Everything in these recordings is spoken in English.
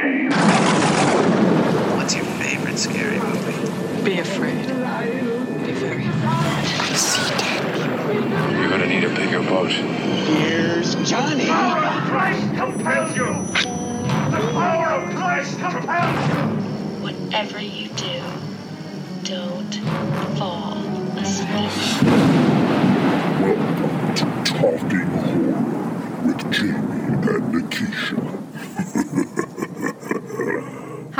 came. What's your favorite scary movie? Be afraid. Be very afraid. See dead people. You're gonna need a bigger boat. Here's Johnny. The power of Christ compels you! The power of Christ compels you! Whatever you do,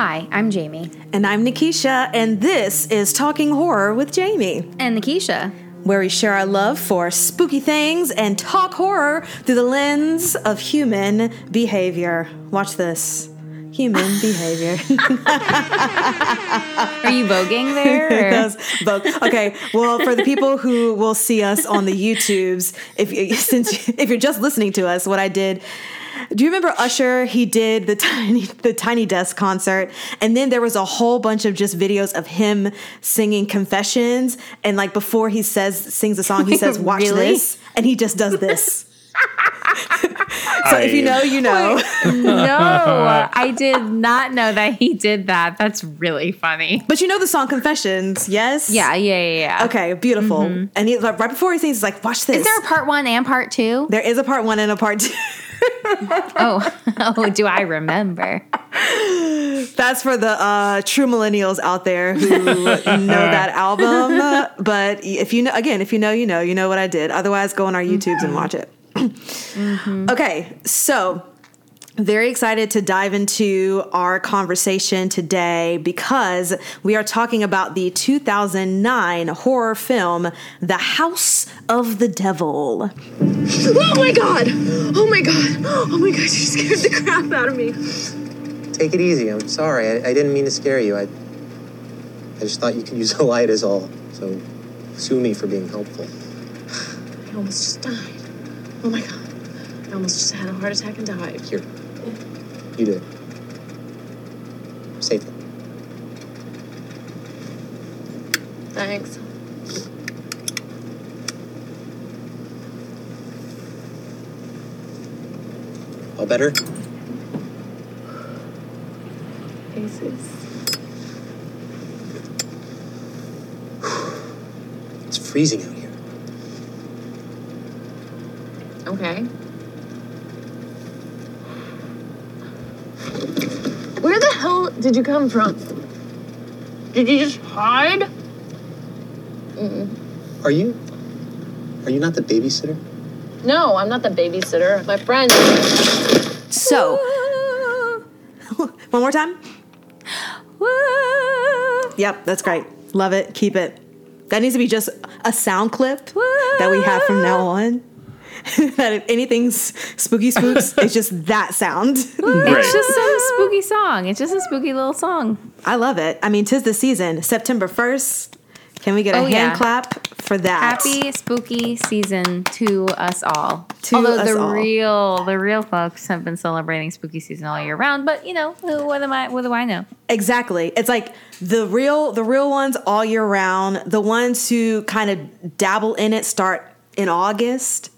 Hi, I'm Jamie. And I'm Nikisha, and this is Talking Horror with Jamie, And Nikisha. where we share our love for spooky things and talk horror through the lens of human behavior. Watch this. Human behavior. Are you voguing there? That's both. Okay. Well, for the people who will see us on the YouTubes, if you- since if you're just listening to us, what I did. Do you remember Usher? He did the tiny the Tiny Desk concert, and then there was a whole bunch of just videos of him singing confessions. And like before he says sings a song, he says, "Watch Really? this," and he just does this. so if you know, you know. no, I did not know that he did that. That's really funny. But you know the song "Confessions," yes? Yeah, yeah, yeah. yeah. Okay, beautiful. Mm-hmm. And he like, right before he sings, he's like, "Watch this." Is there a part one and part two? There is a part one and a part two. Oh, oh, do I remember? That's for the uh, true millennials out there who know that album. But if you know, again, if you know, you know, you know what I did. Otherwise, go on our YouTubes and watch it. Okay, so very excited to dive into our conversation today because we are talking about the 2009 horror film The House of the Devil. Oh my god! Oh my god! Oh my god, you scared the crap out of me. Take it easy. I'm sorry. I, I didn't mean to scare you. I, I just thought you could use the light is all. So sue me for being helpful. I almost just died. Oh my god. I almost just had a heart attack and died. Here. You did. Safely. Thanks. All better? Aces. It's freezing out here. Okay. Where the hell did you come from? Did you just hide? Are you? Are you not the babysitter? No, I'm not the babysitter. My friend. So, one more time. Yep, that's great. Love it. Keep it. That needs to be just a sound clip that we have from now on. that if anything's spooky spooks, it's just that sound. It's just some spooky song. It's just a spooky little song. I love it. I mean, tis the season. September 1st. Can we get a Oh, hand yeah. clap for that? Happy spooky season to us all. To Although us the all. real the real folks have been celebrating spooky season all year round, but you know, who what am I what do I know? Exactly. It's like the real the real ones all year round. The ones who kind of dabble in it start in August.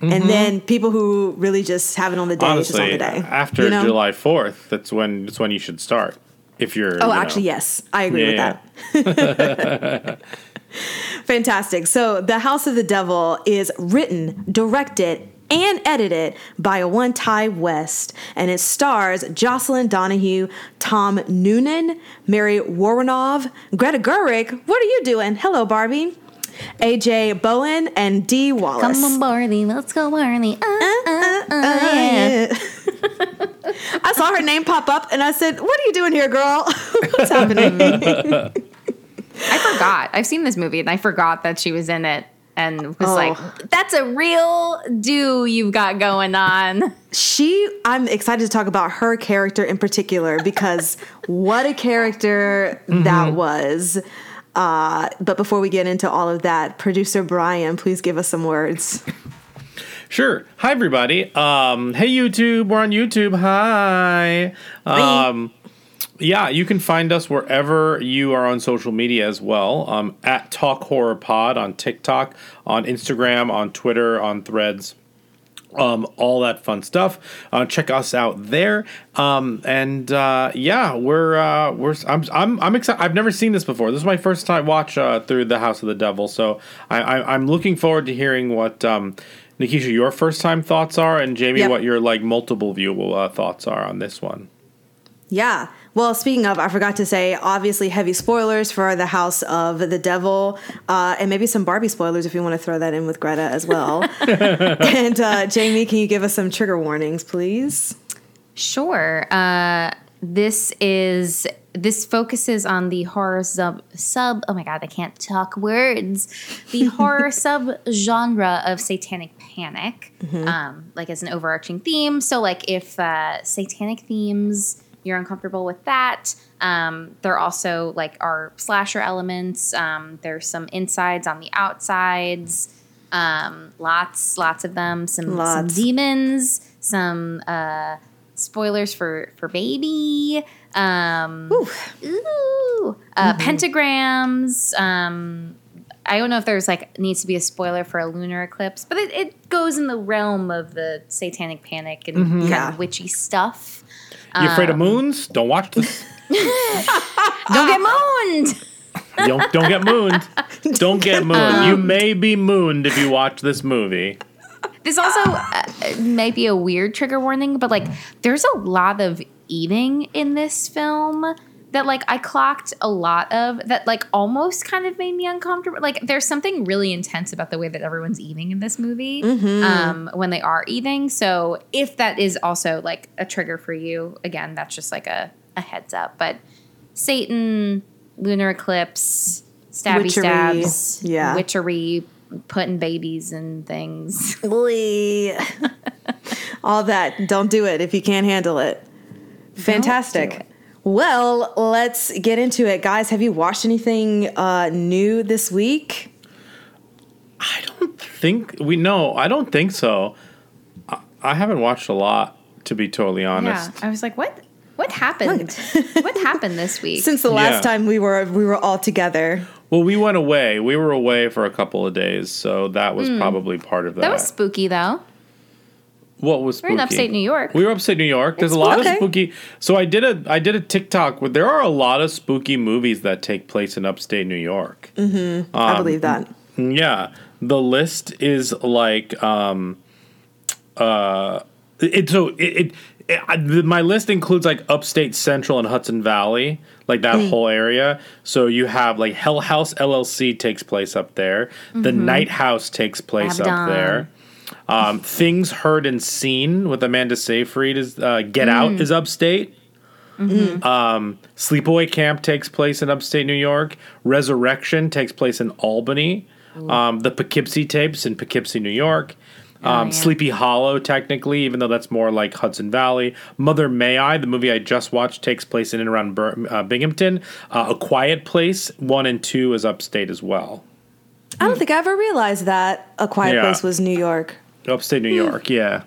And mm-hmm. then people who really just have it on the day, just on the day. after you know? July Fourth, that's when that's when you should start. If you're Oh, you know- actually, yes. I agree Yeah, with that. Fantastic. So, The House of the Devil is written, directed, and edited by a one Ti West, and it stars Jocelyn Donahue, Tom Noonan, Mary Woronov, Greta Gerwig. What are you doing? Hello, Barbie. AJ Bowen and Dee Wallace. Come on, Barney, let's go, Barney. Uh, uh, uh, Uh, yeah. yeah. I saw her name pop up and I said, What are you doing here, girl? What's happening? I forgot. I've seen this movie and I forgot that she was in it and was Oh. like, that's a real do you've got going on. she i'm excited to talk about her character in particular because what a character that was uh, but before we get into all of that producer Bryan please give us some words Sure. Hi, everybody. Um, hey, YouTube. We're on YouTube. Hi. Um, yeah, you can find us wherever you are on social media as well. Um, at Talk Horror Pod on TikTok, on Instagram, on Twitter, on Threads. Um, all that fun stuff. Uh, check us out there. Um, and uh, yeah, we're uh, we're I'm I'm I'm excited. I've never seen this before. This is my first time watch uh, through the House of the Devil. So I, I I'm looking forward to hearing what um, Nikisha your first time thoughts are, and Jamie Yep. what your like multiple view uh, thoughts are on this one. Yeah. Well, speaking of, I forgot to say, obviously, heavy spoilers for the House of the Devil, uh, and maybe some Barbie spoilers if you want to throw that in with Greta as well. and uh, Jamie, can you give us some trigger warnings, please? Sure. Uh, this is this focuses on the horror sub sub. Oh my god, I can't talk words. The horror sub genre of satanic panic, um, like as an overarching theme. So, like if uh, satanic themes you're uncomfortable with that. Um, there also like are slasher elements. Um, there's some insides on the outsides. Um, lots, lots of them. Some, some demons. Some uh, spoilers for for baby. Um, ooh, uh, pentagrams. Um, I don't know if there's like needs to be a spoiler for a lunar eclipse, but it, it goes in the realm of the satanic panic and kind Yeah. of witchy stuff. You afraid of moons? Don't watch this. Don't get mooned. don't don't get mooned. Don't get mooned. you may be mooned if you watch this movie. This also uh, might be a weird trigger warning, but like there's a lot of eating in this film that like I clocked a lot of that like almost kind of made me uncomfortable. Like there's something really intense about the way that everyone's eating in this movie um, when they are eating. So if that is also like a trigger for you, again, that's just like a, a heads up. But Satan, lunar eclipse, stabby Witchery. stabs, Yeah. witchery, putting babies and things. All that. Don't do it if you can't handle it. Fantastic. It. Well, let's get into it. Guys, have you watched anything uh, new this week? I don't think we know. I don't think so. I, I haven't watched a lot, to be totally honest. Yeah, I was like, what? What happened? what happened this week? Since the last Yeah. time we were we were all together. Well, we went away. We were away for a couple of days, so that was probably part of that. That was spooky, though. What was spooky? We're in upstate New York. We were upstate New York. There's It's a lot okay. of spooky. So I did a I did a TikTok where there are a lot of spooky movies that take place in upstate New York. Mm-hmm. I believe that. Yeah, the list is like um uh it so it, it, it I- the- my list includes like upstate central and Hudson Valley, like that Hmm. whole area. So you have like Hell House LLC takes place up there. The Night House takes place up there. Um, Things Heard and Seen with Amanda Seyfried is uh, Get Out is upstate. Um, Sleepaway Camp takes place in upstate New York. Resurrection takes place in Albany. Um, the Poughkeepsie tapes in Poughkeepsie, New York. Um, yeah. Sleepy Hollow, technically, even though that's more like Hudson Valley. Mother May I, the movie I just watched, takes place in and around Bir- uh, Binghamton. Uh, A Quiet Place, one and two, is upstate as well. I don't think I ever realized that A Quiet Yeah. Place was New York. Upstate New hmm. York, yeah.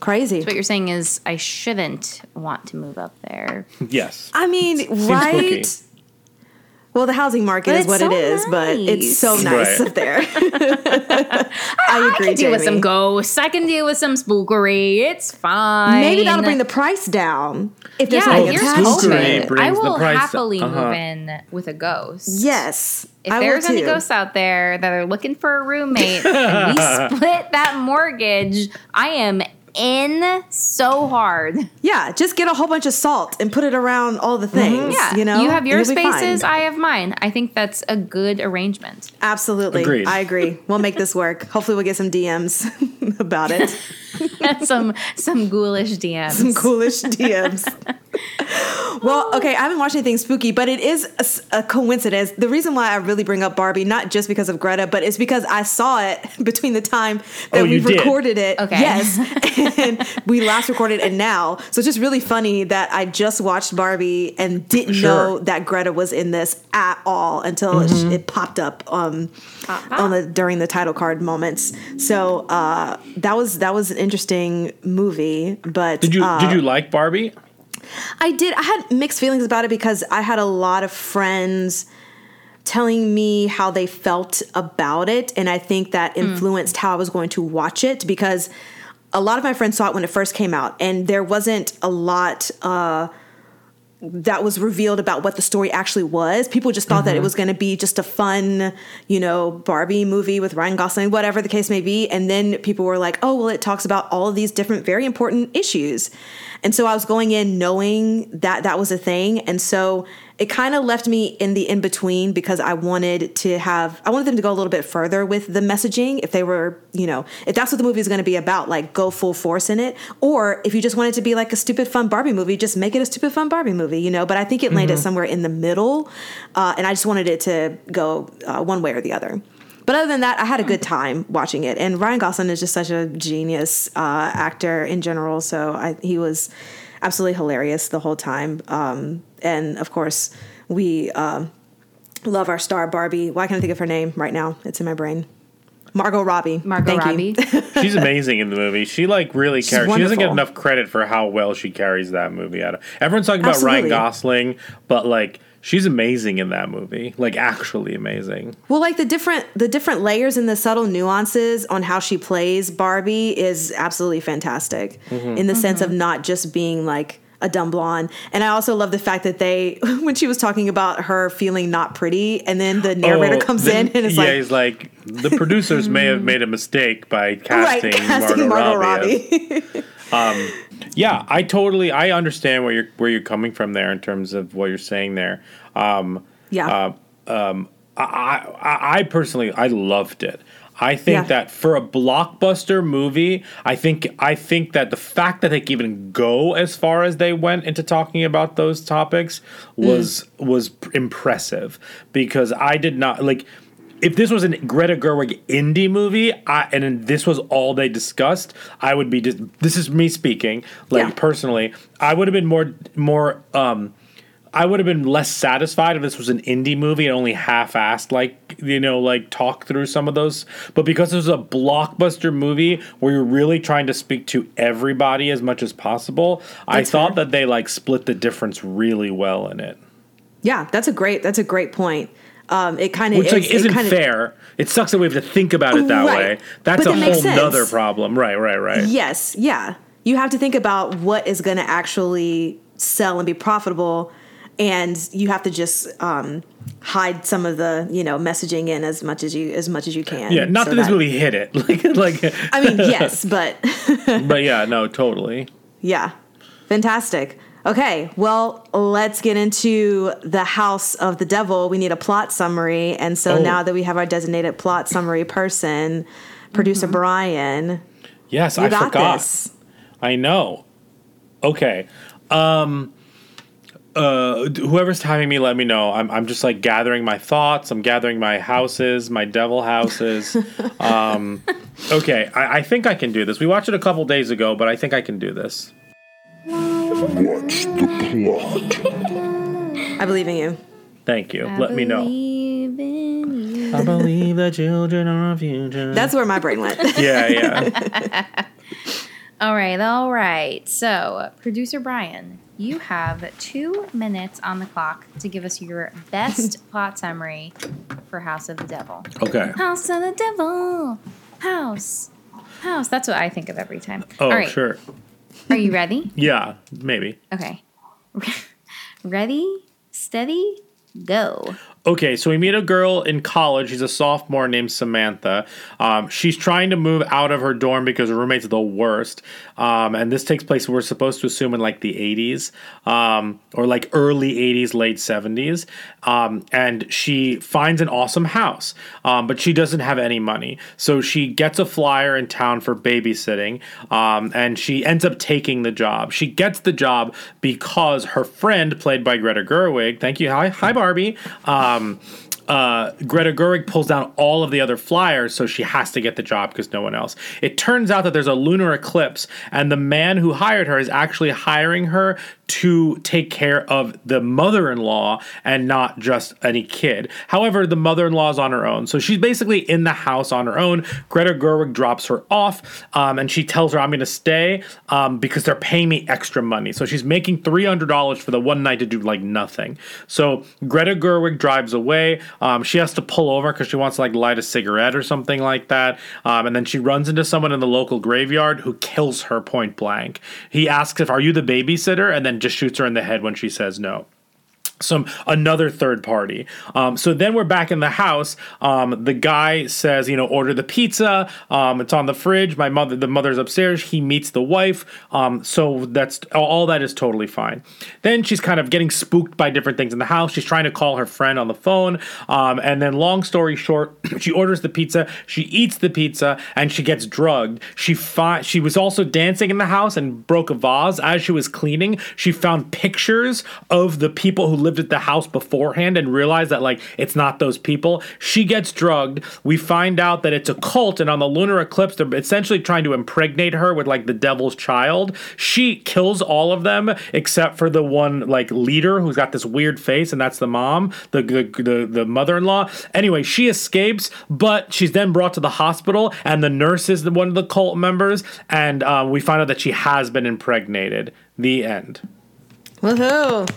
Crazy. what you're saying is I shouldn't want to move up there. Yes. I mean, spooky. right? Well, the housing market But is what so it is, but it's so nice. nice Right. up there. I I agree, can deal with some ghosts. I can deal with some spookery. It's fine. Maybe that'll bring the price down if there's yeah. something Here's attached spookery hoping. it. brings I will happily uh-huh. move in with a ghost. Yes, If I there's any ghosts out there that are looking for a roommate and we split that mortgage, I am in so hard. Yeah, just get a whole bunch of salt and put it around all the things. Mm-hmm. Yeah, you know, you have your and you'll be fine. spaces, I have mine. I think that's a good arrangement. Absolutely, Agreed. I agree. We'll make this work. Hopefully, we'll get some DMs about it. some some ghoulish DMs. some ghoulish DMs. well, okay, I haven't watched anything spooky, but it is a coincidence. The reason why I really bring up Barbie, not just because of Greta, but it's because I saw it between the time that Oh, we've did? recorded it. Okay. Yes. and we last recorded and now. So it's just really funny that I just watched Barbie and didn't Sure. know that Greta was in this at all until it, Mm-hmm. it popped up um, on the during the title card moments. So uh, that was that was an interesting movie. But Did you uh, did you like Barbie? I did. I had mixed feelings about it because I had a lot of friends telling me how they felt about it. And I think that influenced how I was going to watch it because a lot of my friends saw it when it first came out, and there wasn't a lot. Uh, that was revealed about what the story actually was. People just thought that it mm-hmm. was going to be just a fun, you know, Barbie movie with Ryan Gosling, whatever the case may be. And then people were like, oh, well, it talks about all of these different, very important issues. And so I was going in knowing that that was a thing. And so it kind of left me in the in between because I wanted to have, I wanted them to go a little bit further with the messaging. If they were, you know, if that's what the movie is going to be about, like go full force in it. Or if you just want it to be like a stupid, fun Barbie movie, just make it a stupid, fun Barbie movie, you know. But I think it landed somewhere in the middle. Uh, and I just wanted it to go uh, one way or the other. But other than that, I had a good time watching it. And Ryan Gosling is just such a genius uh, actor in general. So I, he was absolutely hilarious the whole time. Um, and of course, we um love our star Barbie. Why can't I think of her name right now? It's in my brain. Margot Robbie. Margot Thank you. Robbie. She's amazing in the movie. She like really She's carries. She doesn't get enough credit for how well she carries that movie out of. Everyone's talking about Ryan Gosling, but like she's amazing in that movie. Like actually amazing. Well, like the different the different layers and the subtle nuances on how she plays Barbie is absolutely fantastic mm-hmm. in the sense of mm-hmm. not just being like a dumb blonde. And I also love the fact that they when she was talking about her feeling not pretty and then the narrator Oh, comes the- in and it's yeah, like he's like the producers may have made a mistake by casting, right, casting Margot, Margot Robbie. Robbie. Um, yeah, I totally I understand where you're where you're coming from there in terms of what you're saying there. Um, yeah. Uh, um, I, I, I personally I loved it. I think Yeah. that for a blockbuster movie, I think I think that the fact that they even go as far as they went into talking about those topics was mm. was impressive because I did not like if this was a Greta Gerwig indie movie, I, and this was all they discussed, I would be just. This is me speaking, like Yeah. personally, I would have been more more. um I would have been less satisfied if this was an indie movie and only half-assed, like you know, like talk through some of those. But because this was a blockbuster movie where you're really trying to speak to everybody as much as possible, I thought fair. that they like split the difference really well in it, yeah, that's a great that's a great point. Um, it kind of which like it isn't kinda, fair. It sucks that we have to think about it that Right. way. That's But a it makes whole sense. problem. Right, right, right. Yes, yeah. You have to think about what is going to actually sell and be profitable, and you have to just um, hide some of the you know messaging in as much as you as much as you can. Yeah, not so that this movie hit it, like, like. I mean, yes, but but yeah, no, totally. yeah, fantastic. Okay, well, let's get into the House of the Devil. We need a plot summary, and so Oh. now that we have our designated plot summary person, producer Bryan, Yes, I got forgot. this. I know. Okay. Um uh whoever's timing me let me know. I'm I'm just like gathering my thoughts. I'm gathering my houses, my devil houses. um okay, I, I think I can do this. We watched it a couple days ago, but I think I can do this. What's the plot? I believe in you. Thank you. let me know. I believe the children are our future. That's where my brain went. yeah, yeah. All right, all right. So, producer Bryan, you have two minutes on the clock to give us your best plot summary for House of the Devil. Okay. House of the Devil. House. House. That's what I think of every time. Oh, all right. sure. Are you ready? Yeah, maybe. Okay. ready, steady, go. Okay, so we meet a girl in college. She's a sophomore named Samantha. Um, she's trying to move out of her dorm because her roommate's the worst. Um, and this takes place, we're supposed to assume, in like the 80s um, or like early 80s, late 70s. Um, and she finds an awesome house, um, but she doesn't have any money. So she gets a flyer in town for babysitting um, and she ends up taking the job. She gets the job because her friend, played by Greta Gerwig, thank you. Hi, hi Barbie. Uh, Greta Gerwig pulls down all of the other flyers, so she has to get the job because no one else. It turns out that there's a lunar eclipse, and the man who hired her is actually hiring her to take care of the mother in law and not just any kid. However, the mother in law is on her own, so she's basically in the house on her own. Greta Gerwig drops her off, um, and she tells her, I'm going to stay um, because they're paying me extra money. So she's making $300 for the one night to do like nothing. So Greta Gerwig drives away. Um, she has to pull over because she wants to like light a cigarette or something like that. Um, and then she runs into someone in the local graveyard who kills her point blank. He asks if, "Are you the babysitter?" and then just shoots her in the head when she says no some another third party. Um, so then we're back in the house. Um, the guy says, you know, order the pizza. Um, it's on the fridge. My mother, the mother's upstairs. He meets the wife. Um, so that's all that is totally fine. Then she's kind of getting spooked by different things in the house. She's trying to call her friend on the phone. Um, and then, long story short, she orders the pizza. She eats the pizza and she gets drugged. She fi- she was also dancing in the house and broke a vase as she was cleaning. She found pictures of the people who lived at the house beforehand and realized that like it's not those people. She gets drugged. We find out that it's a cult, and on the lunar eclipse, they're essentially trying to impregnate her with like the devil's child. She kills all of them except for the one like leader who's got this weird face, and that's the mom, the the the, the mother-in-law. Anyway, she escapes, but she's then brought to the hospital, and the nurse is one of the cult members, and uh, we find out that she has been impregnated. The end. Woohoo!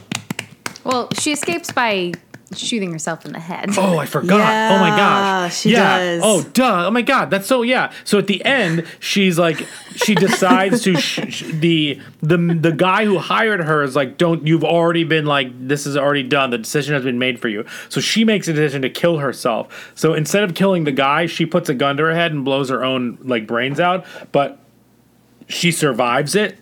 Well, she escapes by shooting herself in the head. Oh, I forgot. oh my Yeah, gosh. she yeah. does. Oh, duh. Oh my god. That's so yeah. So at the end, she's like, she decides to sh- sh- the the the guy who hired her is like, don't. You've already been like, this is already done. The decision has been made for you. So she makes a decision to kill herself. So instead of killing the guy, she puts a gun to her head and blows her own like brains out. But she survives it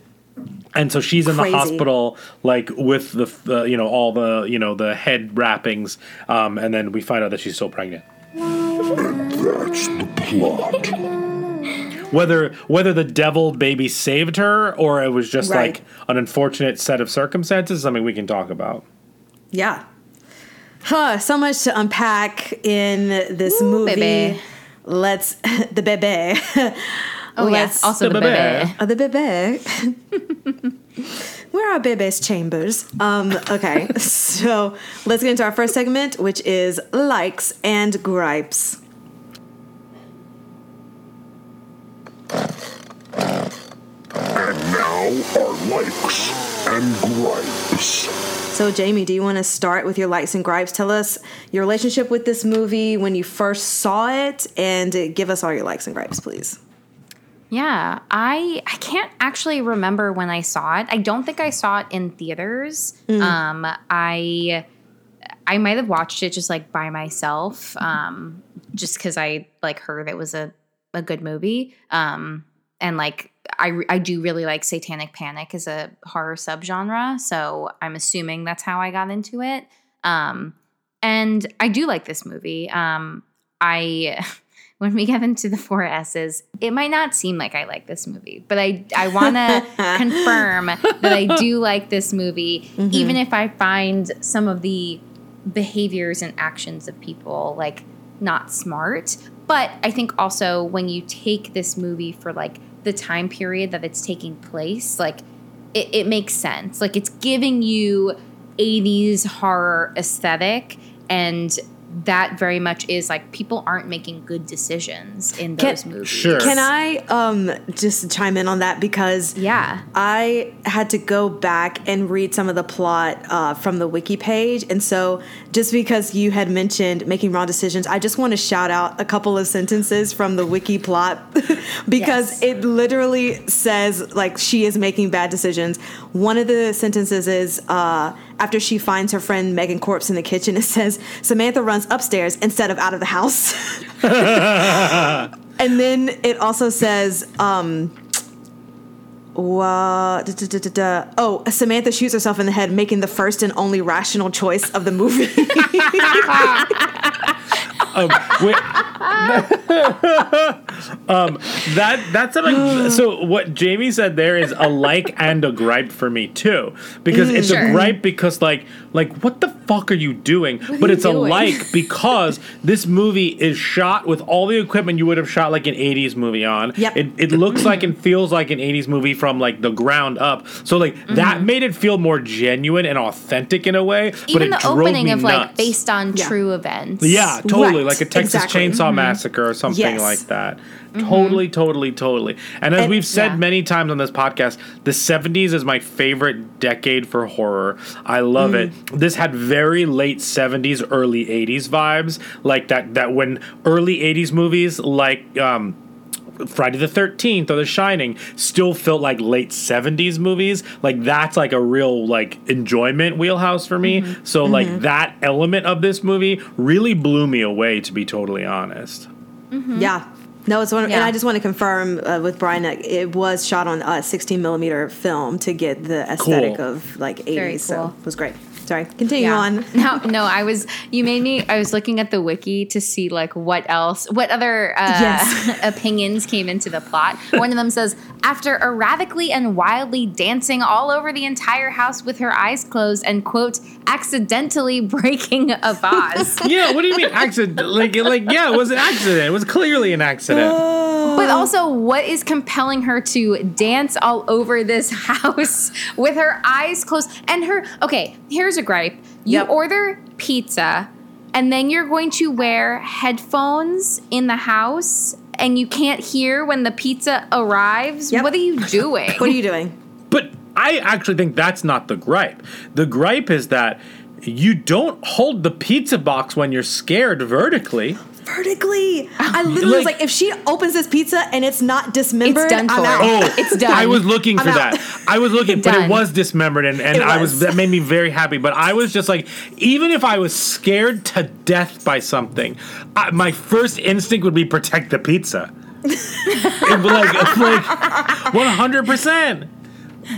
and so she's in Crazy. the hospital like with the uh, you know all the you know the head wrappings um, and then we find out that she's still pregnant And that's the plot. whether whether the devil baby saved her or it was just Right. like an unfortunate set of circumstances is something we can talk about Yeah. Huh, so much to unpack in this Ooh, movie. baby. Let's the bebe. Oh yes, also The the, bebe. bebe. Oh, the bebe. Where are bebe's chambers? Um, okay, so let's get into our first segment, which is likes and gripes. And now our likes and gripes. So, Jamie, do you want to start with your likes and gripes? Tell us your relationship with this movie when you first saw it, and uh, give us all your likes and gripes, please. Yeah, I I can't actually remember when I saw it. I don't think I saw it in theaters. Um, I I might have watched it just like by myself, um, just because I like heard it was a a good movie. Um, and like I I do really like Satanic Panic as a horror subgenre, so I'm assuming that's how I got into it. Um, and I do like this movie. Um, I when we get into the four S's, it might not seem like I like this movie, but I I want to confirm that I do like this movie, mm-hmm. even if I find some of the behaviors and actions of people like not smart. But I think also when you take this movie for like the time period that it's taking place, like it, it makes sense. Like it's giving you 80s horror aesthetic and that very much is like people aren't making good decisions in Can- those movies. Sure. Can I um, just chime in on that because Yeah. I had to go back and read some of the plot uh, from the wiki page. And so, just because you had mentioned making wrong decisions, I just want to shout out a couple of sentences from the wiki plot because Yes. it literally says, like, she is making bad decisions. One of the sentences is uh, after she finds her friend Megan Corpse in the kitchen, it says, Samantha runs upstairs instead of out of the house. and then it also says, um, Wow. da, da, da, da, da. Oh, Samantha shoots herself in the head, making the first and only rational choice of the movie. um, wait. um, that that's something. so what Jamie said there is a like and a gripe for me too, because it's Sure. a gripe because like like what the fuck are you doing? but are you it's a like because this movie is shot with all the equipment you would have shot like an '80s movie on. Yep. It it looks like and feels like an '80s movie from like the ground up. So like that made it feel more genuine and authentic in a way. but Even it the drove opening me of like based on Yeah. true events. Yeah, totally. Right, Like a Texas exactly. Chainsaw mm-hmm. Massacre or something Yes. like that. Mm-hmm. Totally, totally, totally. And as And- we've said yeah. many times on this podcast, the 70s is my favorite decade for horror. I love it. Mm. This had very late 70s, early 80s vibes. Like that that when early 80s movies like um Friday the 13th or The Shining still felt like late 70s movies. Like that's like a real like enjoyment wheelhouse for me. Mm-hmm. So like mm-hmm. that element of this movie really blew me away to be totally honest. Mm-hmm. Yeah. No, it's one, and I just want to confirm uh, with Bryan that it was shot on a 16 millimeter film to get the aesthetic Cool. of like 80s. Very So it was great. Sorry, continue Yeah. on. No, no, I was. You made me. I was looking at the wiki to see like what else, what other uh, Yes. opinions came into the plot. One of them says, after erratically and wildly dancing all over the entire house with her eyes closed and quote accidentally breaking a vase. Yeah, what do you mean accident? Like, like, yeah, it was an accident. It was clearly an accident. But oh. also, what is compelling her to dance all over this house with her eyes closed? And her, okay, here's a gripe. You Yep. order pizza, and then you're going to wear headphones in the house, and you can't hear when the pizza arrives. Yep. What are you doing? What are you doing? But I actually think that's not the gripe. The gripe is that you don't hold the pizza box when you're scared vertically. Vertically. I literally was Like- like, if she opens this pizza and it's not dismembered, It's done I'm out. Oh, It's done. I was looking for that. I was looking, but it was dismembered, and, and It I was was. that made me very happy. But I was just like, even if I was scared to death by something, I, my first instinct would be protect the pizza. It'd like, like one hundred percent.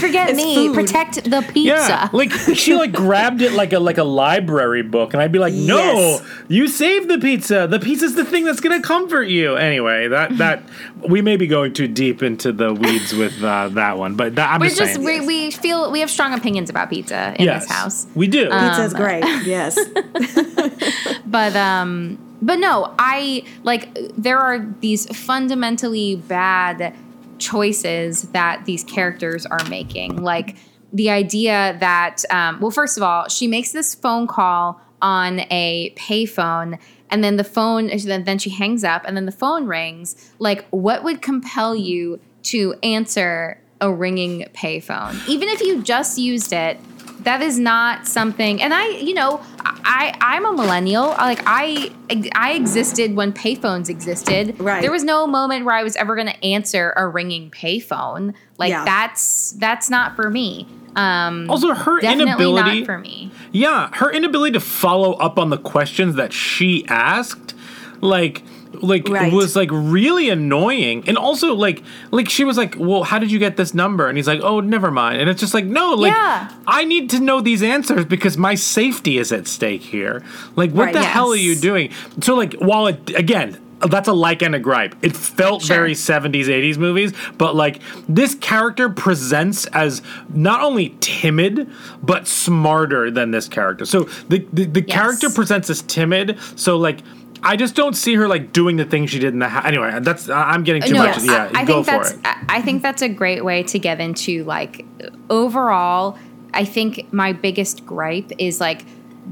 Forget It's me. food. Protect the pizza. Yeah, like she like grabbed it like a like a library book, and I'd be like, "No, Yes. you saved the pizza. The pizza's the thing that's gonna comfort you." Anyway, that that we may be going too deep into the weeds with uh, that one, but that, I'm We're just, just saying. we, we feel we have strong opinions about pizza in yes, this house. we do. Pizza's great. Yes. but um but no i like there are these fundamentally bad choices that these characters are making. Like the idea that um, well first of all she makes this phone call on a payphone and then the phone then she hangs up and then the phone rings. Like what would compel you to answer a ringing payphone? Even if you just used it that is not something and i you know i i'm a millennial. Like i i existed when payphones existed. Right. there was no moment where i was ever going to answer a ringing payphone. Like Yeah. that's that's not for me. Um also, her inability not for me. Yeah, her inability to follow up on the questions that she asked, like, like Right. was like really annoying. And also, like, like she was like, "Well, how did you get this number?" And he's like, "Oh, never mind." And it's just like, no, like, Yeah. I need to know these answers because my safety is at stake here. Like, what Right, the hell are you doing? So, like, while it again. That's a like and a gripe. It felt Sure. very 70s, 80s movies, but like this character presents as not only timid, but smarter than this character. So the, the, the Yes. character presents as timid. So like, I just don't see her like doing the things she did in the house. Anyway, that's I- I'm getting too no, much. Yeah, I, I go think for that's it. I I think that's a great way to get into like overall. I think my biggest gripe is like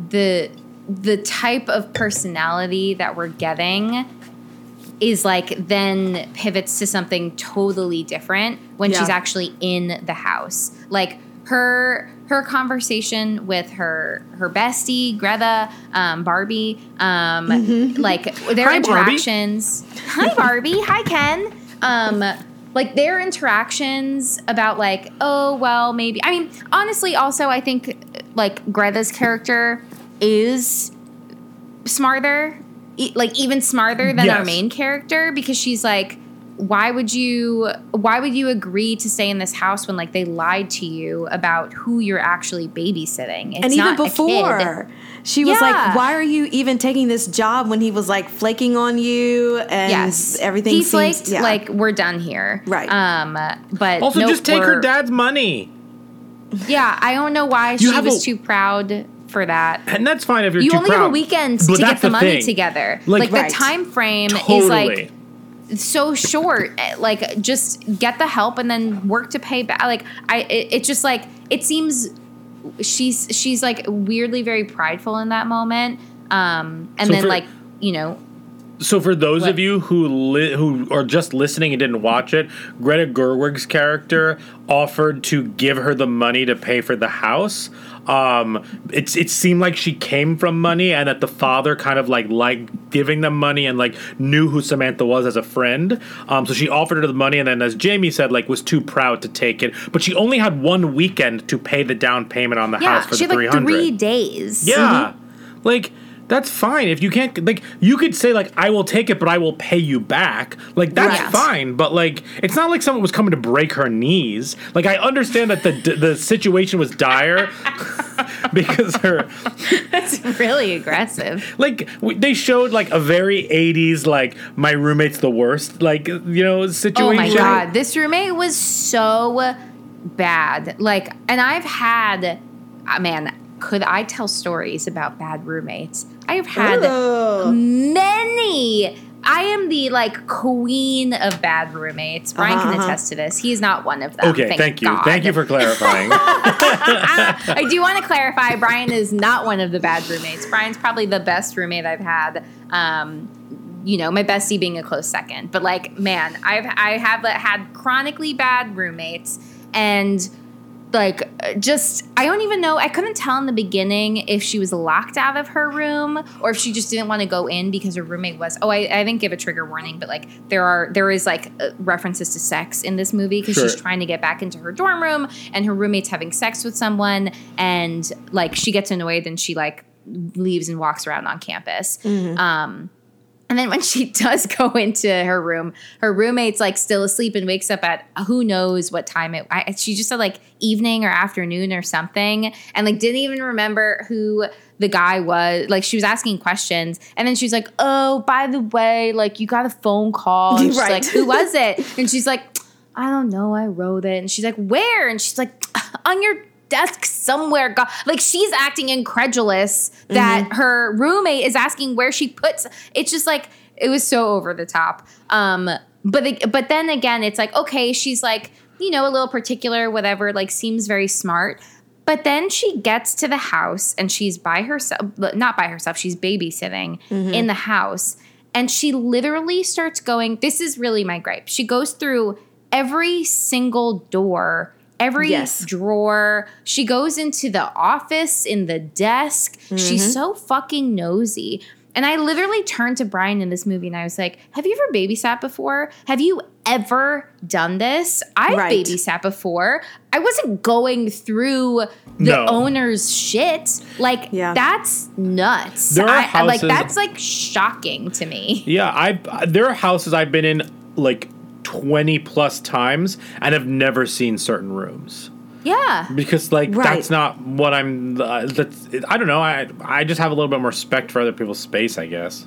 the the type of personality that we're getting is like then pivots to something totally different when she's actually in the house. Like her her conversation with her her bestie Greta um, Barbie, um, like their Mm-hmm. Hi, Barbie. interactions. Hi Barbie. Hi Ken. Um, like their interactions about like oh well maybe I mean honestly also I think like Greta's character is smarter e- like even smarter than our main character because she's like why would you why would you agree to stay in this house when like they lied to you about who you're actually babysitting it's and even not before, she was Yeah. like, "Why are you even taking this job?" When he was like flaking on you and yes everything. he seems, flaked yeah. like we're done here Right. um but also, nope, just take her dad's money, yeah i don't know why You she was a- too proud for that and that's fine if you're you too only proud. have a weekend But to get that's the, money thing. together Like- like, Right. the time frame Totally. is like so short Eh, like just get the help and then work to pay back like i it, it's just like it seems she's she's like weirdly very prideful in that moment um and So then for- like you know So for those What? of you who li- who are just listening and didn't watch it, Greta Gerwig's character offered to give her the money to pay for the house. Um, it's it seemed like she came from money, and that the father kind of like liked giving them money and like knew who Samantha was as a friend. Um, so she offered her the money, and then as Jamie said, like was too proud to take it. But she only had one weekend to pay the down payment on the Yeah, house for she the had three like three days. Yeah. Like that's fine if you can't like you could say like I will take it but I will pay you back. Like that's Right. fine, but like it's not like someone was coming to break her knees. Like I understand that the the situation was dire because her That's really aggressive. like w- they showed like a very 80s like my roommate's the worst like you know situation. Oh my god, this roommate was so bad. Like, and I've had, uh, man, could I tell stories about bad roommates? I have had Oh. many. I am the like queen of bad roommates. Bryan Uh-huh, can uh-huh. attest to this. He's not one of them. Okay, thank, you. God. Thank you for clarifying. I do want to clarify Bryan is not one of the bad roommates. Bryan's probably the best roommate I've had. Um, you know, my bestie being a close second. But like, man, I've I have had chronically bad roommates and like just I don't even know. I couldn't tell in the beginning if she was locked out of her room or if she just didn't want to go in because her roommate was. Oh, I, I didn't give a trigger warning, but like there are there is like uh, references to sex in this movie because she's trying to get back into her dorm room and her roommate's having sex with someone and like she gets annoyed and she like leaves and walks around on campus. Um, and then when she does go into her room, her roommate's like still asleep and wakes up at who knows what time it. I, she just said like evening or afternoon or something, and like didn't even remember who the guy was. Like she was asking questions, and then she's like, "Oh, by the way, like you got a phone call." And she's Right. like, "Who was it?" And she's like, "I don't know. I wrote it." And she's like, "Where?" And she's like, "On your." Desk somewhere, go- like she's acting incredulous that her roommate is asking where she puts. It's just like it was so over the top. Um, but the, but then again, it's like okay, she's like you know a little particular, whatever. Like seems very smart. But then she gets to the house and she's by herself, not by herself. She's babysitting in the house, and she literally starts going. This is really my gripe. She goes through every single door. Every Yes. drawer. She goes into the office, in the desk. She's mm-hmm. so fucking nosy. And I literally turned to Bryan in this movie and I was like, Have you ever babysat before? Have you ever done this? I've Right. babysat before. I wasn't going through the No. owner's shit. Like, Yeah. that's nuts. There are I- I- like, that's like shocking to me. Yeah, I there are houses I've been in like 20 plus times and have never seen certain rooms. Yeah. Because like Right. that's not what I'm uh, that's I don't know, I I just have a little bit more respect for other people's space, I guess.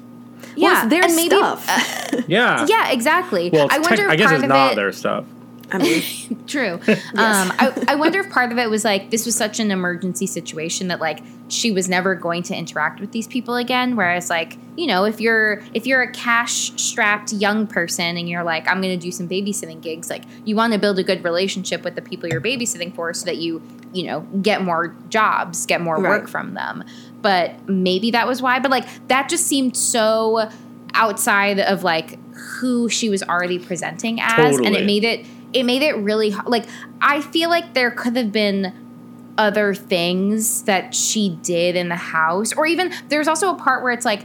Yeah. Well, it's their and maybe, stuff. Yeah. Yeah, exactly. Well, I wonder tech- if I guess part it's of not it, their stuff. I mean, True. Um, I, I wonder if part of it was like this was such an emergency situation that like she was never going to interact with these people again. Whereas like you know if you're if you're a cash strapped young person and you're like I'm going to do some babysitting gigs, like you want to build a good relationship with the people you're babysitting for so that you you know get more jobs, get more work from them. But maybe that was why. But like that just seemed so outside of like who she was already presenting as and it made it it made it really like i feel like there could have been other things that she did in the house or even there's also a part where it's like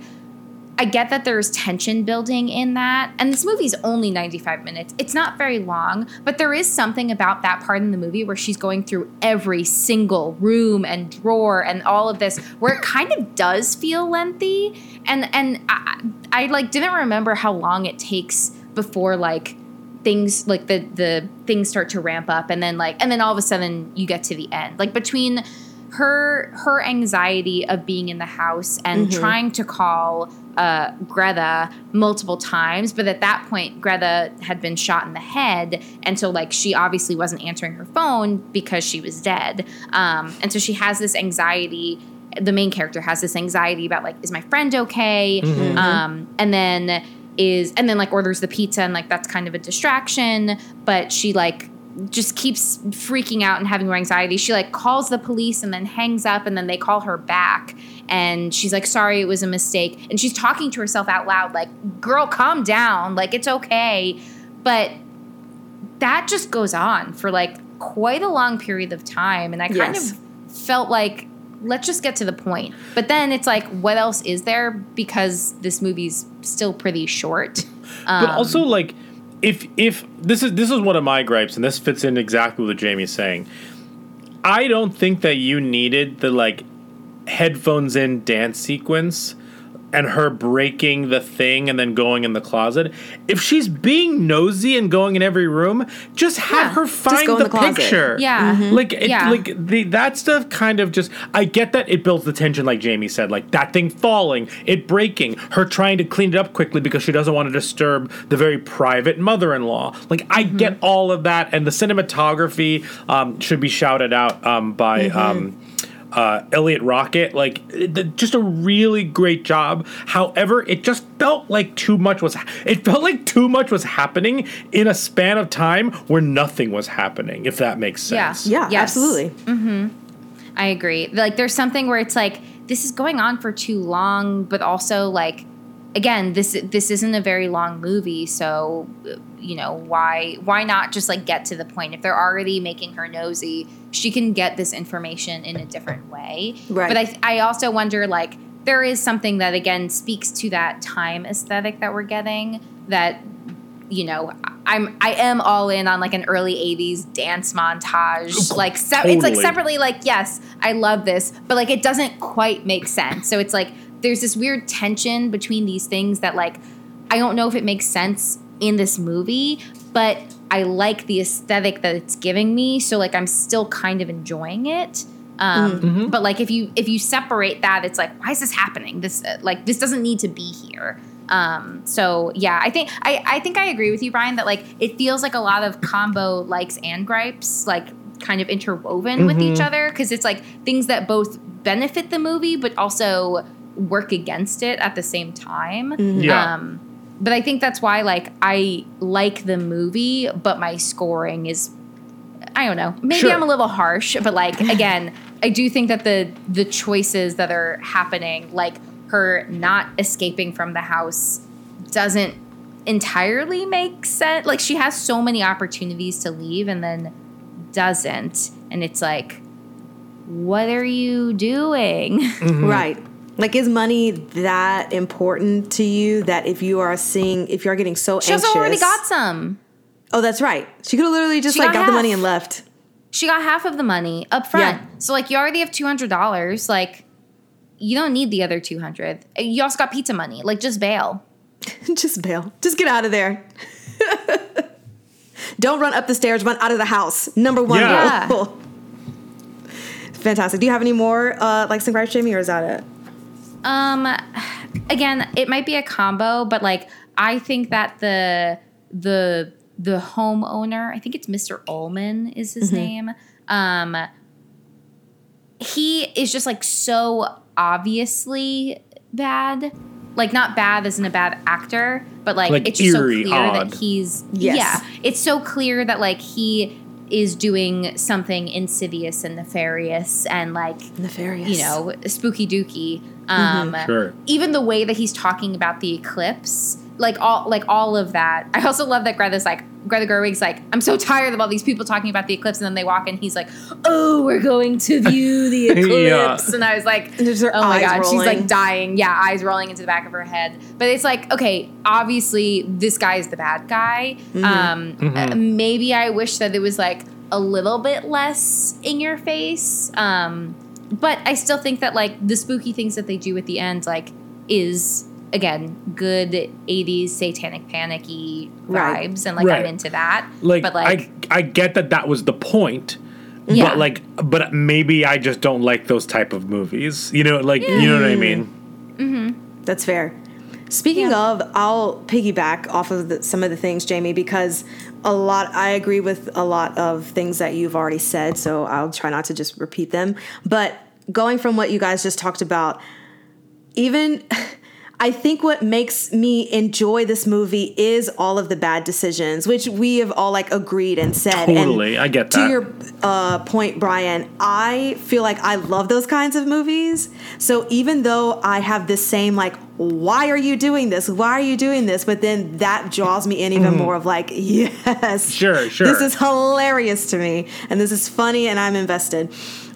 i get that there's tension building in that and this movie's only 95 minutes. It's not very long but there is something about that part in the movie where she's going through every single room and drawer and all of this where it kind of does feel lengthy. And and i, I like didn't remember how long it takes before like things like the the things start to ramp up and then like and then all of a sudden you get to the end like between her her anxiety of being in the house and trying to call uh, Greta multiple times, but at that point Greta had been shot in the head, and so like she obviously wasn't answering her phone because she was dead, um, and so she has this anxiety. The main character has this anxiety about like, is my friend okay? Um, and then is and then like orders the pizza and like that's kind of a distraction but she like just keeps freaking out and having more anxiety. She like calls the police and then hangs up and then they call her back and she's like sorry it was a mistake and she's talking to herself out loud like girl calm down like it's okay. But that just goes on for like quite a long period of time and I kind Yes. of felt like let's just get to the point. But then it's like what else is there because this movie's still pretty short. but Um, also like if if this is this is one of my gripes and this fits in exactly with what jamie's saying i don't think that you needed the like headphones in dance sequence and her breaking the thing and then going in the closet if she's being nosy and going in every room just have Yeah, her find the, the picture Yeah. Mhm. like it, Yeah. like the that stuff kind of just i get that it builds the tension like jamie said like that thing falling it breaking her trying to clean it up quickly because she doesn't want to disturb the very private mother-in-law like i Mm-hmm. get all of that and the cinematography um, should be shouted out um, by Mm-hmm. um, uh, Eliot Rockett, like it- just a really great job. However, it just felt like too much was. It felt like too much was happening in a span of time where nothing was happening. If that makes Yeah. sense. Yeah, Yes. absolutely. Mm-hmm. I agree. Like there's something where it's like this is going on for too long, but also like again, this this isn't a very long movie, so you know, why why not just like get to the point? If they're already making her nosy, she can get this information in a different way. Right. But I I also wonder like there is something that again speaks to that time aesthetic that we're getting that you know i'm i am all in on like an early 80s dance montage like se- it's like separately like yes i love this but like it doesn't quite make sense so it's like there's this weird tension between these things that like i don't know if it makes sense in this movie but i like the aesthetic that it's giving me so like i'm still kind of enjoying it. Um, but like if you if you separate that it's like why is this happening? This uh, like this doesn't need to be here. Um, so yeah i think I, I think i agree with you Bryan that like it feels like a lot of combo likes and gripes like kind of interwoven with each other because it's like things that both benefit the movie but also work against it at the same time Yeah. um, but i think that's why like i like the movie but my scoring is I don't know. Maybe Sure. I'm a little harsh, but like again, I do think that the the choices that are happening, like her not escaping from the house, doesn't entirely make sense. Like she has so many opportunities to leave and then doesn't, and it's like, what are you doing? Right. Like, is money that important to you that if you are seeing, if you're getting so She anxious? also already got some. Oh, that's right. She could have literally just She like got got, the money and left. She got half of the money up front. Yeah. So like you already have two hundred dollars. Like you don't need the other two hundred. You also got pizza money. Like just bail. just bail. Just get out of there. Don't run up the stairs. Run out of the house. Number one Yeah. rule. Fantastic. Do you have any more uh, likes and Jamie, or is that it? Um, again, it might be a combo, but like I think that the the the homeowner, I think it's Mr. Ulman is his name. Um, he is just like so obviously bad. Like not bad as in a bad actor, but like, Like it's just eerie, so clear odd. that he's Yes. yeah. It's so clear that like he is doing something insidious and nefarious and like Nefarious. you know, spooky dooky. Um, Sure. Even the way that he's talking about the eclipse, like all, like all of that. I also love that Greta's like, Greta Gerwig's like, I'm so tired of all these people talking about the eclipse, and then they walk in, he's like, Oh, we're going to view the eclipse, and I was like, Oh my eyes god, she's like dying. Yeah, eyes rolling into the back of her head. But it's like, okay, obviously this guy is the bad guy. Um, uh, maybe I wish that it was like a little bit less in your face. Um, but I still think that like the spooky things that they do at the end, like, is again good '80s satanic panicky Right. vibes, and like Right. I'm into that. Like, but like, I I get that that was the point. Yeah. But like but maybe I just don't like those type of movies. You know, like you know what I mean? Hmm. That's fair. Speaking of, I'll piggyback off of the, some of the things, Jamie, because a lot, I agree with a lot of things that you've already said, so I'll try not to just repeat them. But going from what you guys just talked about, even I think what makes me enjoy this movie is all of the bad decisions, which we have all like agreed and said. And Totally, I get To your uh, point, Bryan, I feel like I love those kinds of movies. So even though I have this same like, why are you doing this? Why are you doing this? But then that draws me in even Mhm. more of like, yes, Sure, sure. this is hilarious to me, and this is funny, and I'm invested.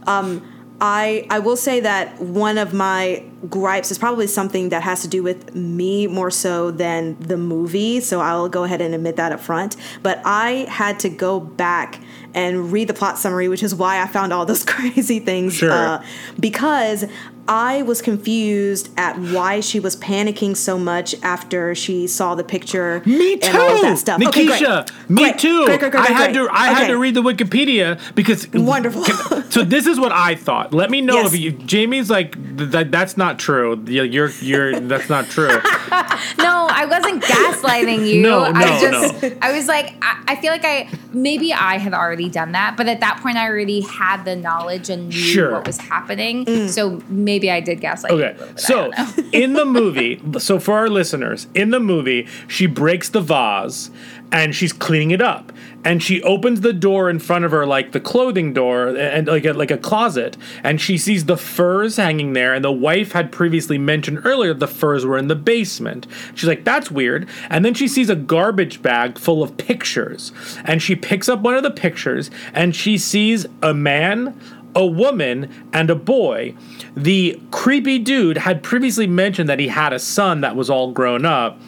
Um, I I will say that one of my gripes is probably something that has to do with me more so than the movie. So I'll go ahead and admit that up front. But I had to go back and read the plot summary, which is why I found all those crazy things. Sure. Uh, because I was confused at why she was panicking so much after she saw the picture Me and all of too, that stuff. Okay, great. Nikisha. me Great, too. Great, great, great, I had great. to. I had to read the Wikipedia because Wonderful. so this is what I thought. Let me know Yes. if you, Jamie's like th- that. That's not true. You're you're that's not true. no, I wasn't gaslighting you. No, I no, just, no. I was like, I, I feel like I maybe I had already done that, but at that point, I already had the knowledge and knew Sure. what was happening. Mm. So maybe I did gaslight. you a Okay, bit, so in the movie, so for our listeners, in the movie, she breaks the vase and she's cleaning it up, and she opens the door in front of her, like the clothing door, and like a, like a closet, and she sees the furs hanging there, and the wife had previously mentioned earlier the furs were in the basement. She's like, "That's weird," and then she sees a garbage bag full of pictures, and she picks up one of the pictures, and she sees a man a woman and a boy. The creepy dude had previously mentioned that he had a son that was all grown up,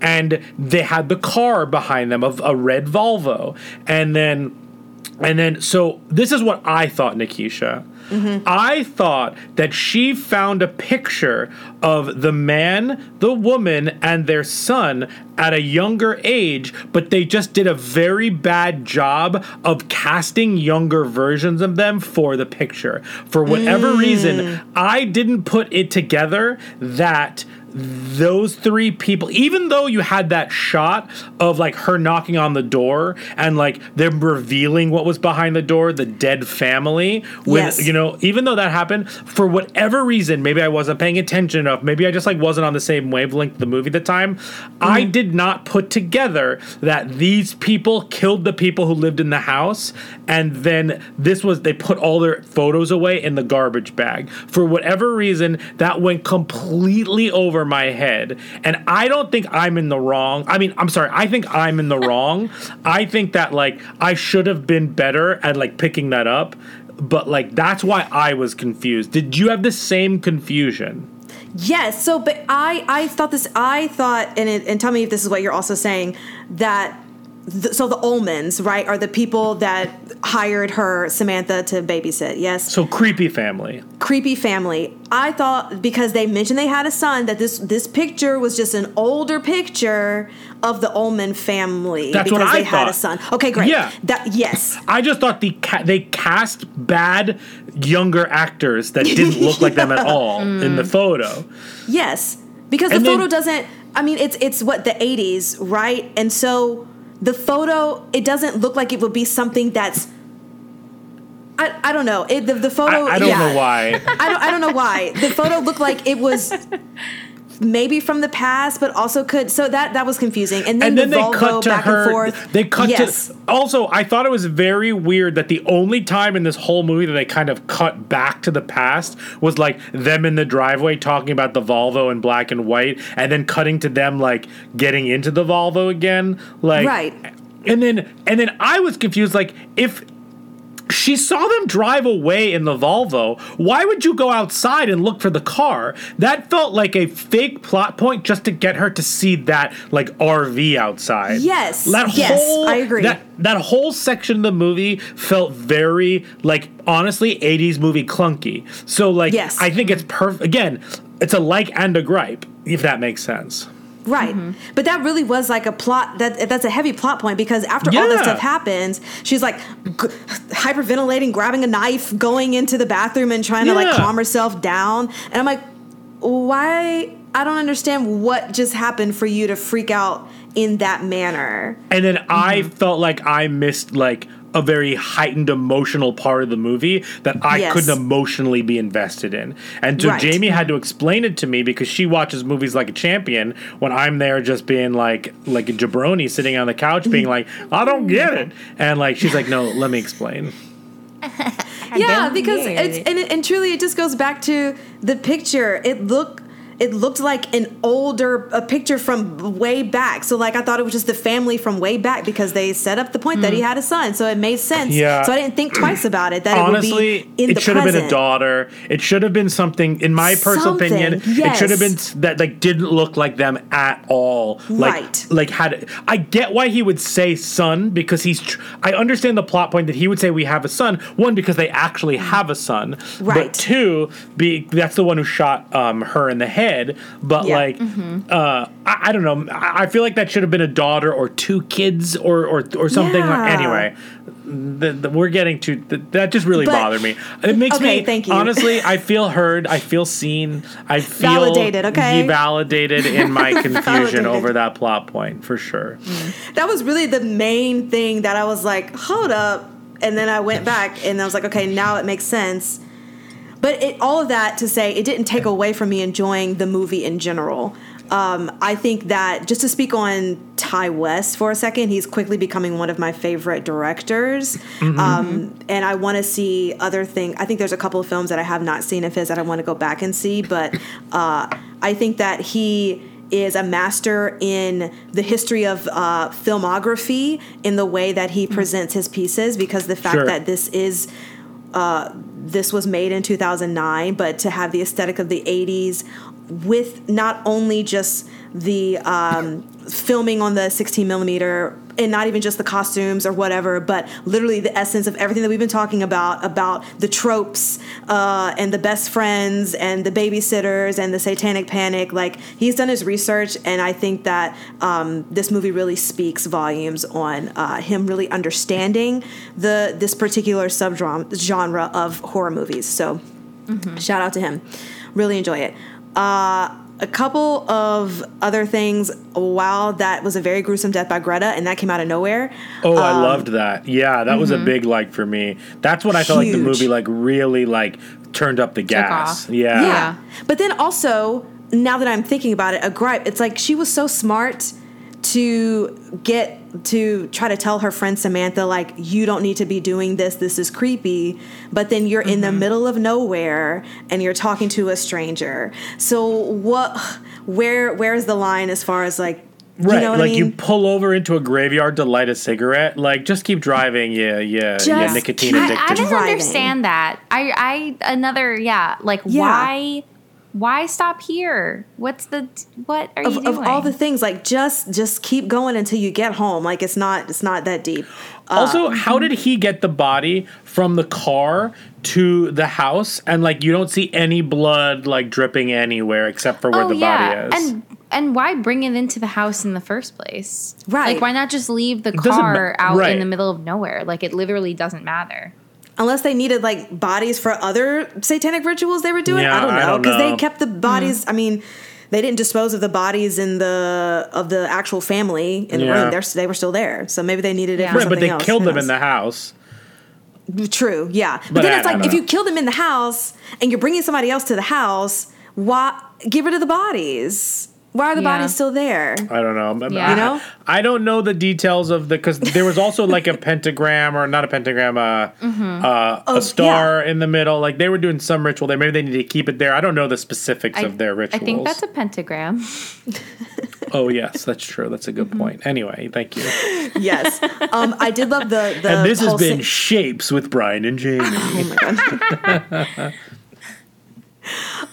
and they had the car behind them of a red Volvo. And then and then so this is what I thought, Nikisha. I thought that she found a picture of the man, the woman, and their son at a younger age, but they just did a very bad job of casting younger versions of them for the picture. For whatever reason, mm. I didn't put it together that those three people even though you had that shot of like her knocking on the door and like them revealing what was behind the door the dead family with Yes. you know even though that happened for whatever reason maybe i wasn't paying attention enough maybe i just like wasn't on the same wavelength the movie at the time i mm. did not put together that these people killed the people who lived in the house and then this was they put all their photos away in the garbage bag for whatever reason that went completely over my head and i don't think i'm in the wrong i mean i'm sorry i think i'm in the wrong i think that like i should have been better at like picking that up but like that's why i was confused did you have the same confusion Yes. So, but I I thought this. I thought, and it, and tell me if this is what you're also saying that. So the Ulmans, right, are the people that hired her Samantha to babysit. Yes. so creepy family creepy family. I thought because they mentioned they had a son that this this picture was just an older picture of the Ulman family That's because what I they had a son. Okay, great. Yeah. That yes. I just thought the ca- they cast bad younger actors that didn't look like them at all in the photo. Yes, because And the then- photo doesn't. I mean, it's it's what the '80s, right? And so the photo, it doesn't look like it would be something that's. I, I don't know. It, the, the photo. I, I don't yeah. know why. I don't. I don't know why the photo looked like it was maybe from the past, but also could. So that that was confusing. And then, and then the they Volvo cut to back her. and forth. They cut yes. to. Also, I thought it was very weird that the only time in this whole movie that they kind of cut back to the past was like them in the driveway talking about the Volvo in black and white, and then cutting to them like getting into the Volvo again. Like Right. And then and then I was confused. Like if she saw them drive away in the Volvo. Why would you go outside and look for the car? That felt like a fake plot point just to get her to see that like RV outside. Yes. That Yes, whole, I agree. That that whole section of the movie felt very like honestly 80s movie clunky. So like Yes. I think it's perfect again, it's a like and a gripe, if that makes sense. Right. Mm-hmm. But that really was like a plot that that's a heavy plot point because after all Yeah. this stuff happens, she's like g- hyperventilating, grabbing a knife, going into the bathroom and trying to like calm herself down. And I'm like, why I don't understand what just happened for you to freak out in that manner. And then I mm-hmm. felt like I missed like a very heightened emotional part of the movie that I Yes. couldn't emotionally be invested in. And so Right. Jamie had to explain it to me because she watches movies like a champion when I'm there just being like like a jabroni sitting on the couch being like, I don't get it. And like she's like, No, let me explain. yeah because it's and, it, and truly it just goes back to the picture it looked it looked like an older a picture from way back so like i thought it was just the family from way back because they set up the point that he had a son so it made sense Yeah. so i didn't think twice about it that Honestly, it would be in it the should have been a daughter. It should have been something, in my personal Something, opinion, it should have been that like didn't look like them at all. Like, Right. Like had I get why he would say son because he's. Tr- I understand the plot point that he would say we have a son. One because they actually have a son. Right. But two, be that's the one who shot um, her in the head. But Yeah. like, uh, I, I don't know. I, I feel like that should have been a daughter or two kids or or or something. Yeah. Like, anyway the, the, we're getting to th that just really But- bothered me. It makes Okay, me thank you. honestly. I feel heard. I feel seen. I feel Validated, okay? validated in my confusion over that plot point for sure. that was really the main thing that I was like, hold up. And then I went back and I was like, okay, now it makes sense. But it, all of that to say, it didn't take away from me enjoying the movie in general. Um, I think that just to speak on Ti West for a second, he's quickly becoming one of my favorite directors. Um, and I want to see other things. I think there's a couple of films that I have not seen of his that I want to go back and see. But uh, I think that he is a master in the history of uh, filmography in the way that he presents his pieces because the fact Sure. that this is uh, this was made in 2009 but to have the aesthetic of the 80s with not only just the um, filming on the 16 millimeter and not even just the costumes or whatever but literally the essence of everything that we've been talking about about the tropes uh, and the best friends and the babysitters and the satanic panic. Like he's done his research and i think that um, this movie really speaks volumes on uh, him really understanding the this particular subgenre genre of horror movies. So shout out to him. Really enjoy it. Uh, a couple of other things wow that was a very gruesome death by greta and that came out of nowhere Oh, I Um, loved that. Yeah, that was a big like for me. That's what I felt like the movie like really like turned up the gas. off. Yeah. Yeah. But then also, now that I'm thinking about it, a gripe, it's like she was so smart to get to try to tell her friend Samantha, like, you don't need to be doing this, this is creepy. But then you're in the mm-hmm. middle of nowhere and you're talking to a stranger. So what where where's the line as far as like Right, you know what like I you pull over into a graveyard to light a cigarette. Like, just keep driving. Yeah, yeah, yeah. Nicotine keep- I, addicted. I didn't understand that. I, I another yeah. Like Yeah. why, why stop here? What's the what are of, you of all the things like just just keep going until you get home like it's not it's not that deep Also, how mm-hmm. did he get the body from the car to the house? And like, you don't see any blood like dripping anywhere except for where the body is. Oh, and and why bring it into the house in the first place? Right. Like why not just leave the car ma- out right. in the middle of nowhere? Like it literally doesn't matter. Unless they needed like bodies for other satanic rituals they were doing. Yeah, I don't know because they kept the hmm. bodies. I mean, they didn't dispose of the bodies in the of the actual family in the room. They're, they were still there, so maybe they needed it Yeah. right, but they else. killed Who them in the house. True, yeah. But, But then I- it's like if know. you kill them in the house and you're bringing somebody else to the house, why get rid of the bodies? Why are the Yeah. bodies still there? I don't know. Yeah. I, You know? I don't know the details of the because there was also like a pentagram or not a pentagram, uh, uh, Oh, a star in the middle. Like they were doing some ritual there. Maybe they need to keep it there. I don't know the specifics I, of their rituals. I think that's a pentagram. oh yes, that's true. That's a good point. Anyway, thank you. yes. Um, I did love the the. and this has pulsing- been Shapes with Bryan and Jamie. Oh my god.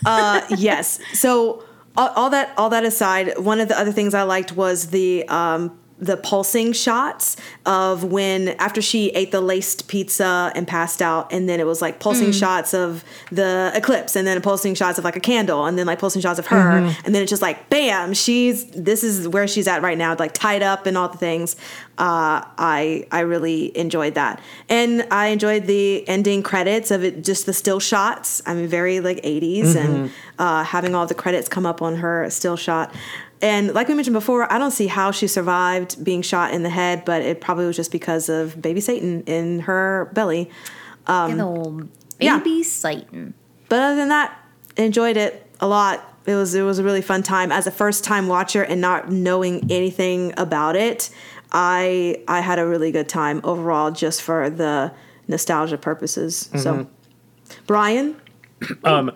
uh, yes. So all, all that all that aside, one of the other things I liked was the um, the pulsing shots of when after she ate the laced pizza and passed out, and then it was like pulsing shots of the eclipse, and then pulsing shots of like a candle, and then like pulsing shots of her, and then it's just like bam, she's this is where she's at right now, like tied up and all the things. Uh, I I really enjoyed that, and I enjoyed the ending credits of it, just the still shots. I mean, very like 80s, and uh, having all the credits come up on her still shot. And like we mentioned before, I don't see how she survived being shot in the head, but it probably was just because of baby Satan in her belly. Um, Good old yeah. baby Satan. But other than that, enjoyed it a lot. It was it was a really fun time as a first time watcher and not knowing anything about it. I I had a really good time overall just for the nostalgia purposes. So, Bryan, Um,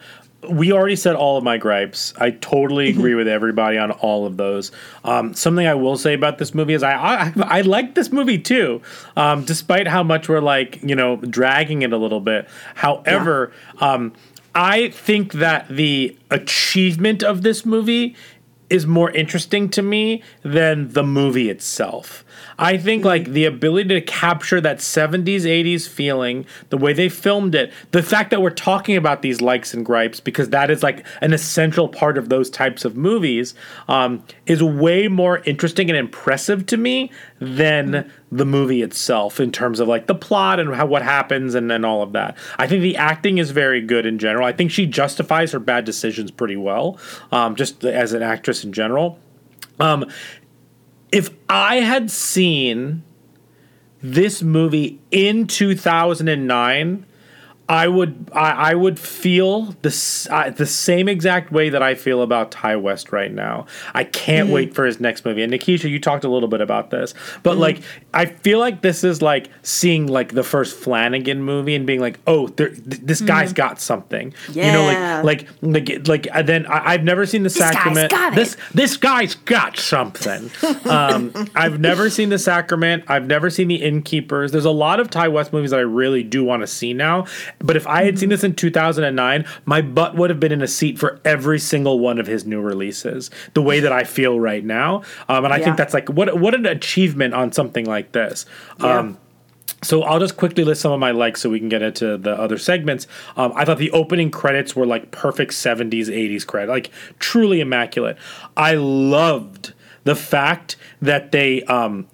we already said all of my gripes. I totally agree with everybody on all of those. Um, something I will say about this movie is I I, I like this movie too, um, despite how much we're like you know dragging it a little bit. However, um, I think that the achievement of this movie is more interesting to me than the movie itself. I think like the ability to capture that 70s 80s feeling, the way they filmed it, the fact that we're talking about these likes and gripes because that is like an essential part of those types of movies um, is way more interesting and impressive to me than the movie itself in terms of like the plot and how what happens and, and all of that. I think the acting is very good in general. I think she justifies her bad decisions pretty well, um, just as an actress in general. Um, if I had seen this movie in 2009, I would I, I would feel the uh, the same exact way that I feel about Ti West right now. I can't wait for his next movie. And Nikisha, you talked a little bit about this, but like I feel like this is like seeing like the first Flanagan movie and being like, oh, there, th- this guy's got something. Yeah. You know, like like like like and then I, I've never seen the guy's Sacrament. got it. This this guy's got something. um, I've never seen The Sacrament. I've never seen The Innkeepers. There's a lot of Ti West movies that I really do want to see now. But if I had seen this in 2009, my butt would have been in a seat for every single one of his new releases. The way that I feel right now, um, and I Yeah. think that's like what what an achievement on something like this. Um, so I'll just quickly list some of my likes so we can get into the other segments. Um, I thought the opening credits were like perfect 70s, 80s credit, like truly immaculate. I loved the fact that they um,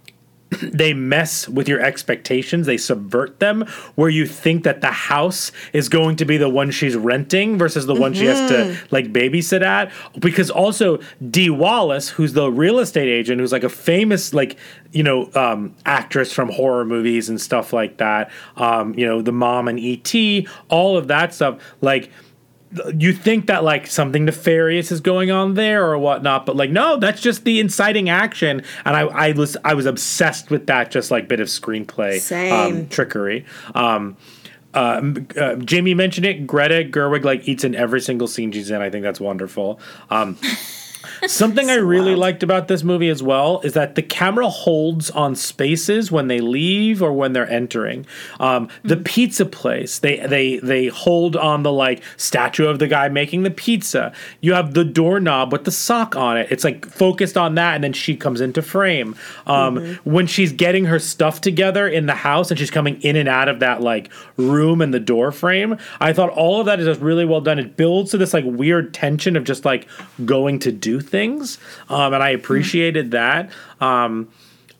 they mess with your expectations they subvert them where you think that the house is going to be the one she's renting versus the one she has to like babysit at. Because also dee wallace who's the real estate agent who's like a famous like you know um, actress from horror movies and stuff like that um, you know the mom and et all of that stuff like you think that like something nefarious is going on there or whatnot, but like no, that's just the inciting action, and I I was I was obsessed with that just like bit of screenplay Um, trickery. Um, uh, uh, Jamie mentioned it. Greta Gerwig like eats in every single scene she's in. I think that's wonderful. Um, Something I really liked about this movie as well is that the camera holds on spaces when they leave or when they're entering. Um, the pizza place, they they they hold on the like statue of the guy making the pizza. You have the doorknob with the sock on it. It's like focused on that, and then she comes into frame. Um, When she's getting her stuff together in the house and she's coming in and out of that like room and the door frame, I thought all of that is just really well done. It builds to this like weird tension of just like going to do things, um, and I appreciated that. Um,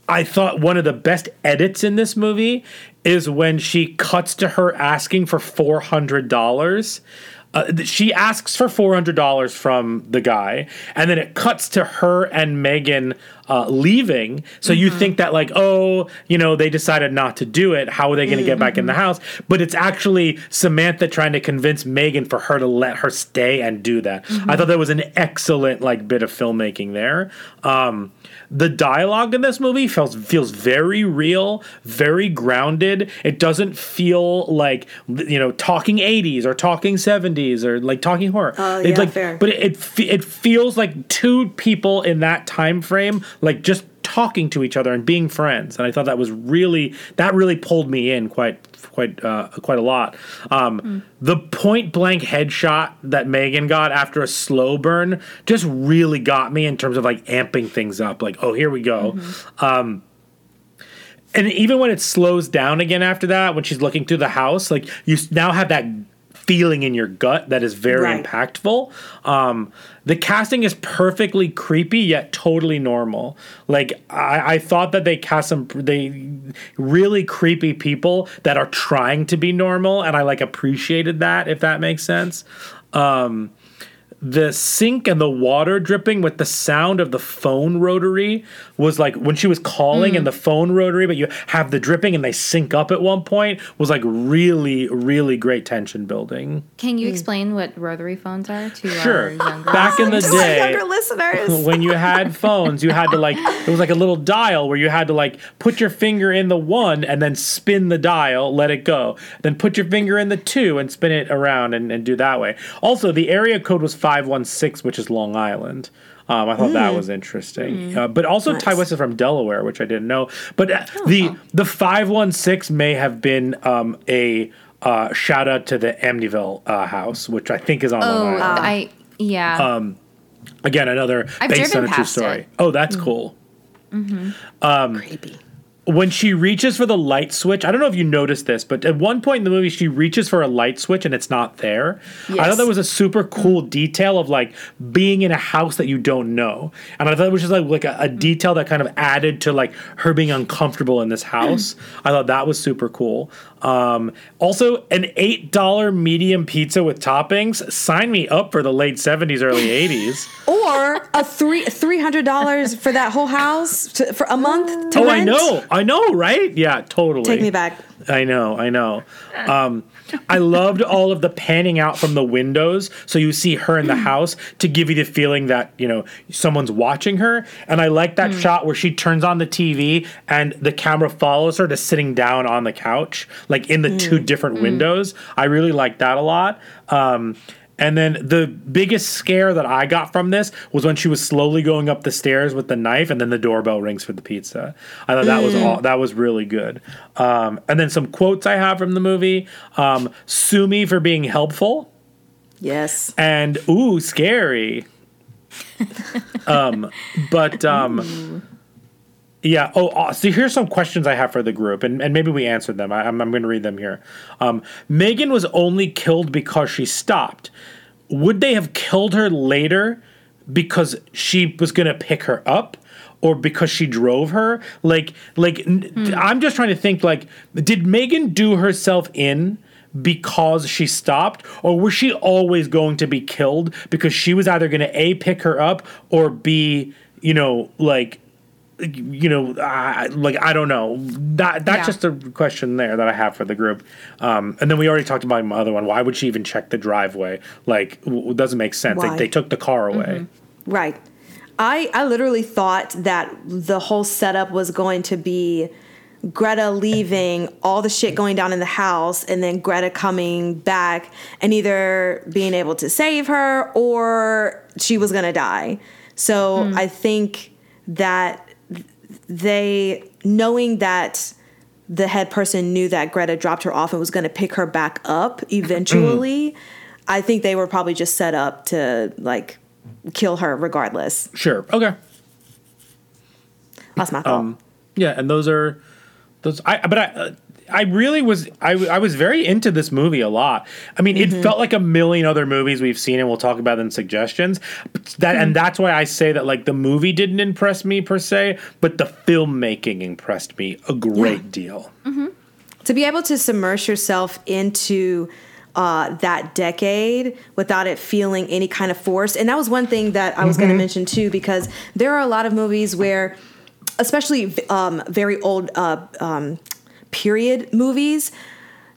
I thought one of the best edits in this movie is when she cuts to her asking for four hundred dollars. Uh, she asks for four hundred dollars from the guy, and then it cuts to her and Megan uh, leaving. So you think that like, oh, you know, they decided not to do it. How are they going to get back in the house? But it's actually Samantha trying to convince Megan for her to let her stay and do that. I thought that was an excellent like bit of filmmaking there. Um, the dialogue in this movie feels feels very real, very grounded. It doesn't feel like you know talking 80s or talking 70s or like talking horror. Oh, It, yeah, like, fair. But it it feels like two people in that time frame like just talking to each other and being friends. And I thought that was really that really pulled me in quite quite uh, quite a lot. Um, The point blank headshot that Megan got after a slow burn just really got me in terms of like amping things up. Like, oh, here we go. Um, and even when it slows down again after that, when she's looking through the house, like you now have that feeling in your gut that is very Right. impactful. Um, the casting is perfectly creepy yet totally normal. Like I, I thought that they cast some they really creepy people that are trying to be normal, and I like appreciated that if that makes sense. Um, the sink and the water dripping with the sound of the phone rotary was like when she was calling Mm. and the phone rotary, but you have the dripping and they sync up at one point was like really, really great tension building. Can you explain what rotary phones are to Sure. our younger Back in the day, younger listeners. when you had phones, you had to like it was like a little dial where you had to like put your finger in the one and then spin the dial, let it go. Then put your finger in the two and spin it around and, and do that way. Also, the area code was five one six, which is Long Island. Um, I thought that was interesting, uh, but also Ti West is from Delaware, which I didn't know. But uh, the the five one six may have been um, a uh, shout out to the Amityville uh, house, which I think is on Oh, Long Island. I yeah. Um, Again, another I've based on a true story. it. Oh, that's cool. mm-hmm. Um, Creepy. When she reaches for the light switch, I don't know if you noticed this, but at one point in the movie, she reaches for a light switch and it's not there. I thought that was a super cool detail of like being in a house that you don't know, and I thought it was just like like a, a detail that kind of added to like her being uncomfortable in this house. I thought that was super cool. Um, also, an eight dollar medium pizza with toppings. Sign me up for the late seventies, early eighties. Or a three three hundred dollars for that whole house to, for a month. To Oh, I rent? know, I know, right? Yeah, totally. Take me back. I know, I know. Um, I loved all of the panning out from the windows, so you see her in the mm. house to give you the feeling that you know someone's watching her. And I like that mm. shot where she turns on the TV and the camera follows her to sitting down on the couch, like in the two mm. different windows. I really like that a lot. Um, and then the biggest scare that I got from this was when she was slowly going up the stairs with the knife, and then the doorbell rings for the pizza. I thought that was all that was really good. Um, and then some quotes I have from the movie: um, "Sue me for being helpful," Yes. and "Ooh, scary." um, but um, yeah. Oh, uh, so here's some questions I have for the group, and, and maybe we answered them. I, I'm, I'm going to read them here. Um, Megan was only killed because she stopped. Would they have killed her later because she was going to pick her up? Or because she drove her, like, like n- I'm just trying to think. Like, did Megan do herself in because she stopped, or was she always going to be killed because she was either going to a pick her up or b, you know, like you know, uh, like I don't know. That that's Yeah. just a question there that I have for the group. Um, and then we already talked about my other one. Why would she even check the driveway? Like, w- it doesn't make sense. Like, they took the car away. Right. I I literally thought that the whole setup was going to be Greta leaving, all the shit going down in the house, and then Greta coming back and either being able to save her or she was gonna die. So I think that they knowing that the head person knew that Greta dropped her off and was going to pick her back up eventually. I think they were probably just set up to like kill her regardless. Sure. Okay. That's my thought. Um, yeah, and those are those. I but I. Uh, I really was I, I was very into this movie a lot. I mean, it felt like a million other movies we've seen, and we'll talk about in suggestions. But that and that's why I say that like the movie didn't impress me per se, but the filmmaking impressed me a great deal. to be able to submerge yourself into uh, that decade without it feeling any kind of force. And that was one thing that I was going to mention too, because there are a lot of movies where, especially um, very old uh, um, period movies,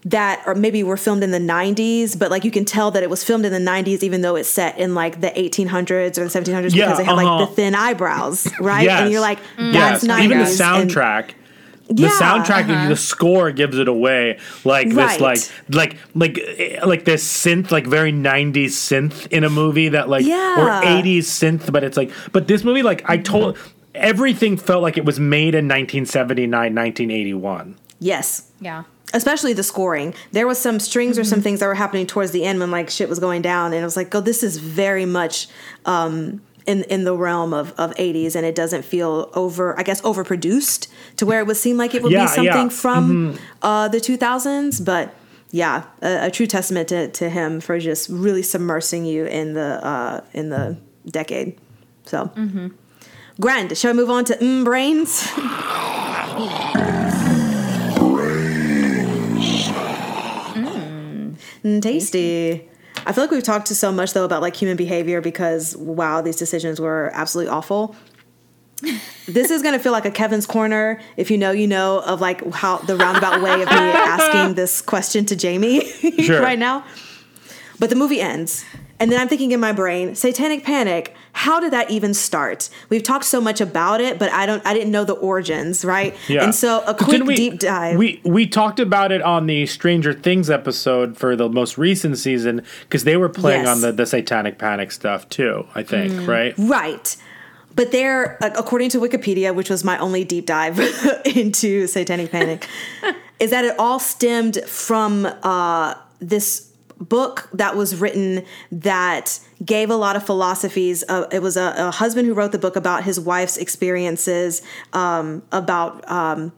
that or maybe were filmed in the 90s but like you can tell that it was filmed in the 90s even though it's set in like the 1800s or the 1700s Yeah, because they have uh-huh. like the thin eyebrows right Yes. and you're like Yes, that's 90s even the and- soundtrack. The Yeah, soundtrack, uh-huh. the score gives it away. Like this, like like like eh, like this synth, like very '90s synth in a movie that like Yeah. or '80s synth, but it's like, but this movie, like I told, everything felt like it was made in 1979, 1981. Yes Yeah. especially the scoring. There was some strings or some things that were happening towards the end when like shit was going down, and it was like, oh, this is very much um, in in the realm of of eighties, and it doesn't feel over, I guess, overproduced to where it would seem like it would Yeah, be something yeah. from uh, the two thousands, but. Yeah, a, a true testament to, to him for just really submersing you in the uh, in the decade. So, grand. Shall we move on to mm, brains? Mm, tasty. I feel like we've talked to so much though about like human behavior because wow, these decisions were absolutely awful. this is gonna feel like a Kevin's corner, if you know, you know, of like how the roundabout way of me asking this question to Jamie Sure. right now. But the movie ends. And then I'm thinking in my brain, Satanic Panic, how did that even start? We've talked so much about it, but I don't I didn't know the origins, right? Yeah. And so a quick we, deep dive. We we talked about it on the Stranger Things episode for the most recent season because they were playing Yes. on the, the Satanic Panic stuff too. I think Mm. right. Right. But there, according to Wikipedia, which was my only deep dive into Satanic Panic, is that it all stemmed from uh, this book that was written that gave a lot of philosophies. Uh, it was a, a husband who wrote the book about his wife's experiences um, about. Um,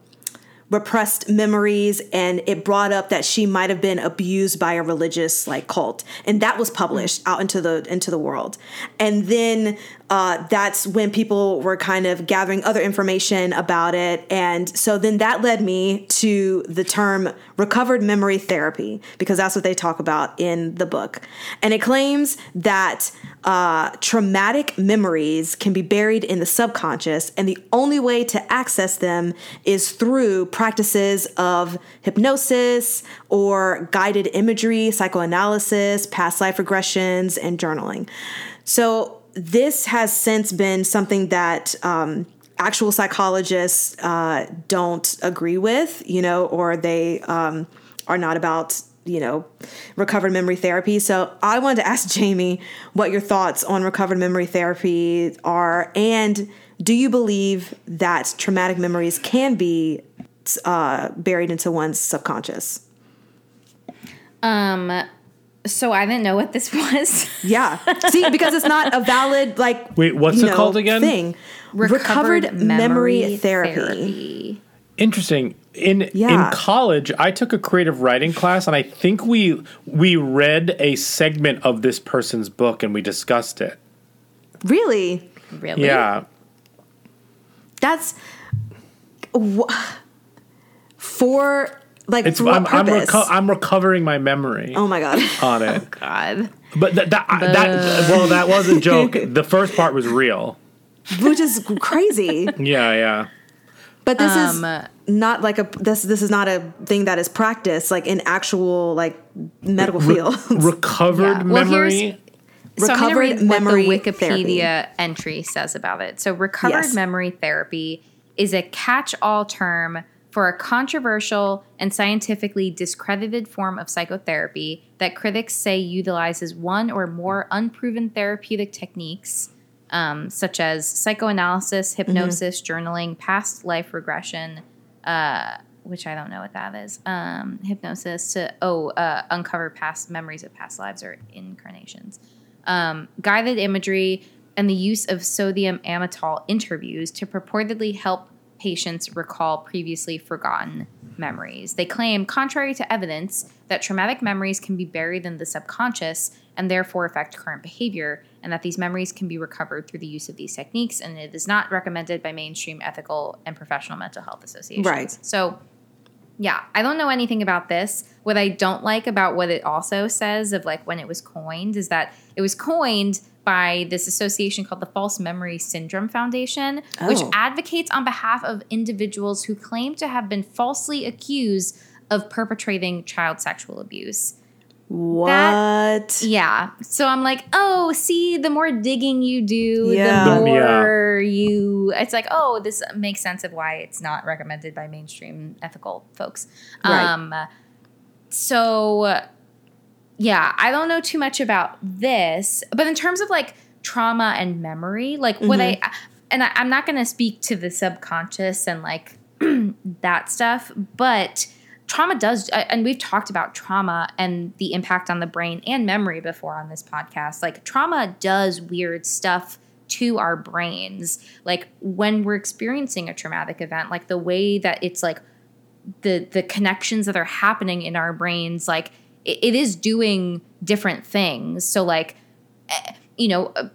repressed memories and it brought up that she might have been abused by a religious like cult and that was published out into the into the world and then uh, that's when people were kind of gathering other information about it and so then that led me to the term recovered memory therapy because that's what they talk about in the book and it claims that uh, traumatic memories can be buried in the subconscious, and the only way to access them is through practices of hypnosis or guided imagery, psychoanalysis, past life regressions, and journaling. So, this has since been something that um, actual psychologists uh, don't agree with, you know, or they um, are not about you know, recovered memory therapy. So I wanted to ask Jamie what your thoughts on recovered memory therapy are, and do you believe that traumatic memories can be uh, buried into one's subconscious? Um, so I didn't know what this was. Yeah. See, because it's not a valid like. Wait, what's it know, called again? Thing. Recovered, memory, therapy. Interesting. In Yeah. in college, I took a creative writing class, and I think we we read a segment of this person's book, and we discussed it. Really? Really? Yeah. That's wh- for like It's for I'm I'm, purpose? reco- I'm recovering my memory oh my god. on it. God. But that, that, that well, that was a joke. The first part was real. Which is crazy. Yeah, yeah. But this Um, is not like a this this is not a thing that is practiced like in actual like medical Re- field. recovered Yeah. Well, here's- memory. So I'm going to Recovered read memory what the Wikipedia therapy. entry says about it. So, recovered Yes. memory therapy is a catch-all term for a controversial and scientifically discredited form of psychotherapy that critics say utilizes one or more unproven therapeutic techniques, um, such as psychoanalysis, hypnosis, journaling, past life regression, uh, which I don't know what that is, um, hypnosis to oh uh, uncover past memories of past lives or incarnations. Um, guided imagery, and the use of sodium amytal interviews to purportedly help patients recall previously forgotten memories. They claim, contrary to evidence, that traumatic memories can be buried in the subconscious and therefore affect current behavior, and that these memories can be recovered through the use of these techniques, and it is not recommended by mainstream ethical and professional mental health associations. Right. So, yeah, I don't know anything about this. What I don't like about what it also says of like when it was coined is that it was coined by this association called the False Memory Syndrome Foundation, which Oh. advocates on behalf of individuals who claim to have been falsely accused of perpetrating child sexual abuse. what? Yeah. So I'm like, oh, see, the more digging you do, Yeah. the Yeah. more you. It's like, oh, this makes sense of why it's not recommended by mainstream ethical folks. Right. Um, so, yeah, I don't know too much about this, but in terms of like trauma and memory, like what I, mm-hmm. and I, I'm not going to speak to the subconscious and like that stuff, but trauma does uh, and we've talked about trauma and the impact on the brain and memory before on this podcast. Like trauma does weird stuff to our brains. Like when we're experiencing a traumatic event like the way that it's like the the connections that are happening in our brains like it, it is doing different things so like eh, you know uh,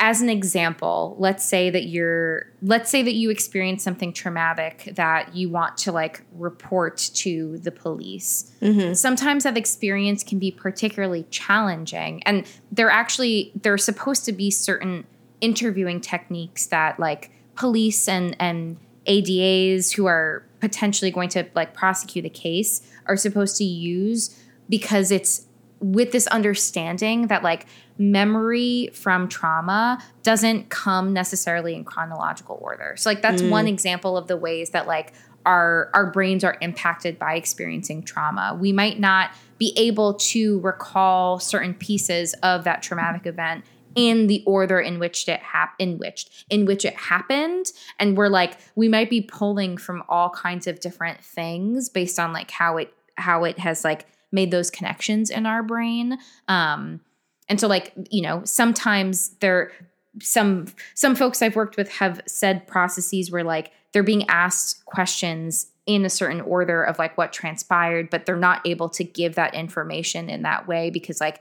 as an example, let's say that you're let's say that you experience something traumatic that you want to like report to the police. Sometimes that experience can be particularly challenging and there actually there are supposed to be certain interviewing techniques that like police and and ADAs who are potentially going to like prosecute a case are supposed to use because it's with this understanding that like memory from trauma doesn't come necessarily in chronological order. So like that's mm. one example of the ways that like our our brains are impacted by experiencing trauma. We might not be able to recall certain pieces of that traumatic event in the order in which it hap- in which in which it happened and we're like we might be pulling from all kinds of different things based on like how it how it has like made those connections in our brain. Um and so like you know sometimes there some some folks i've worked with have said processes where like they're being asked questions in a certain order of like what transpired but they're not able to give that information in that way because like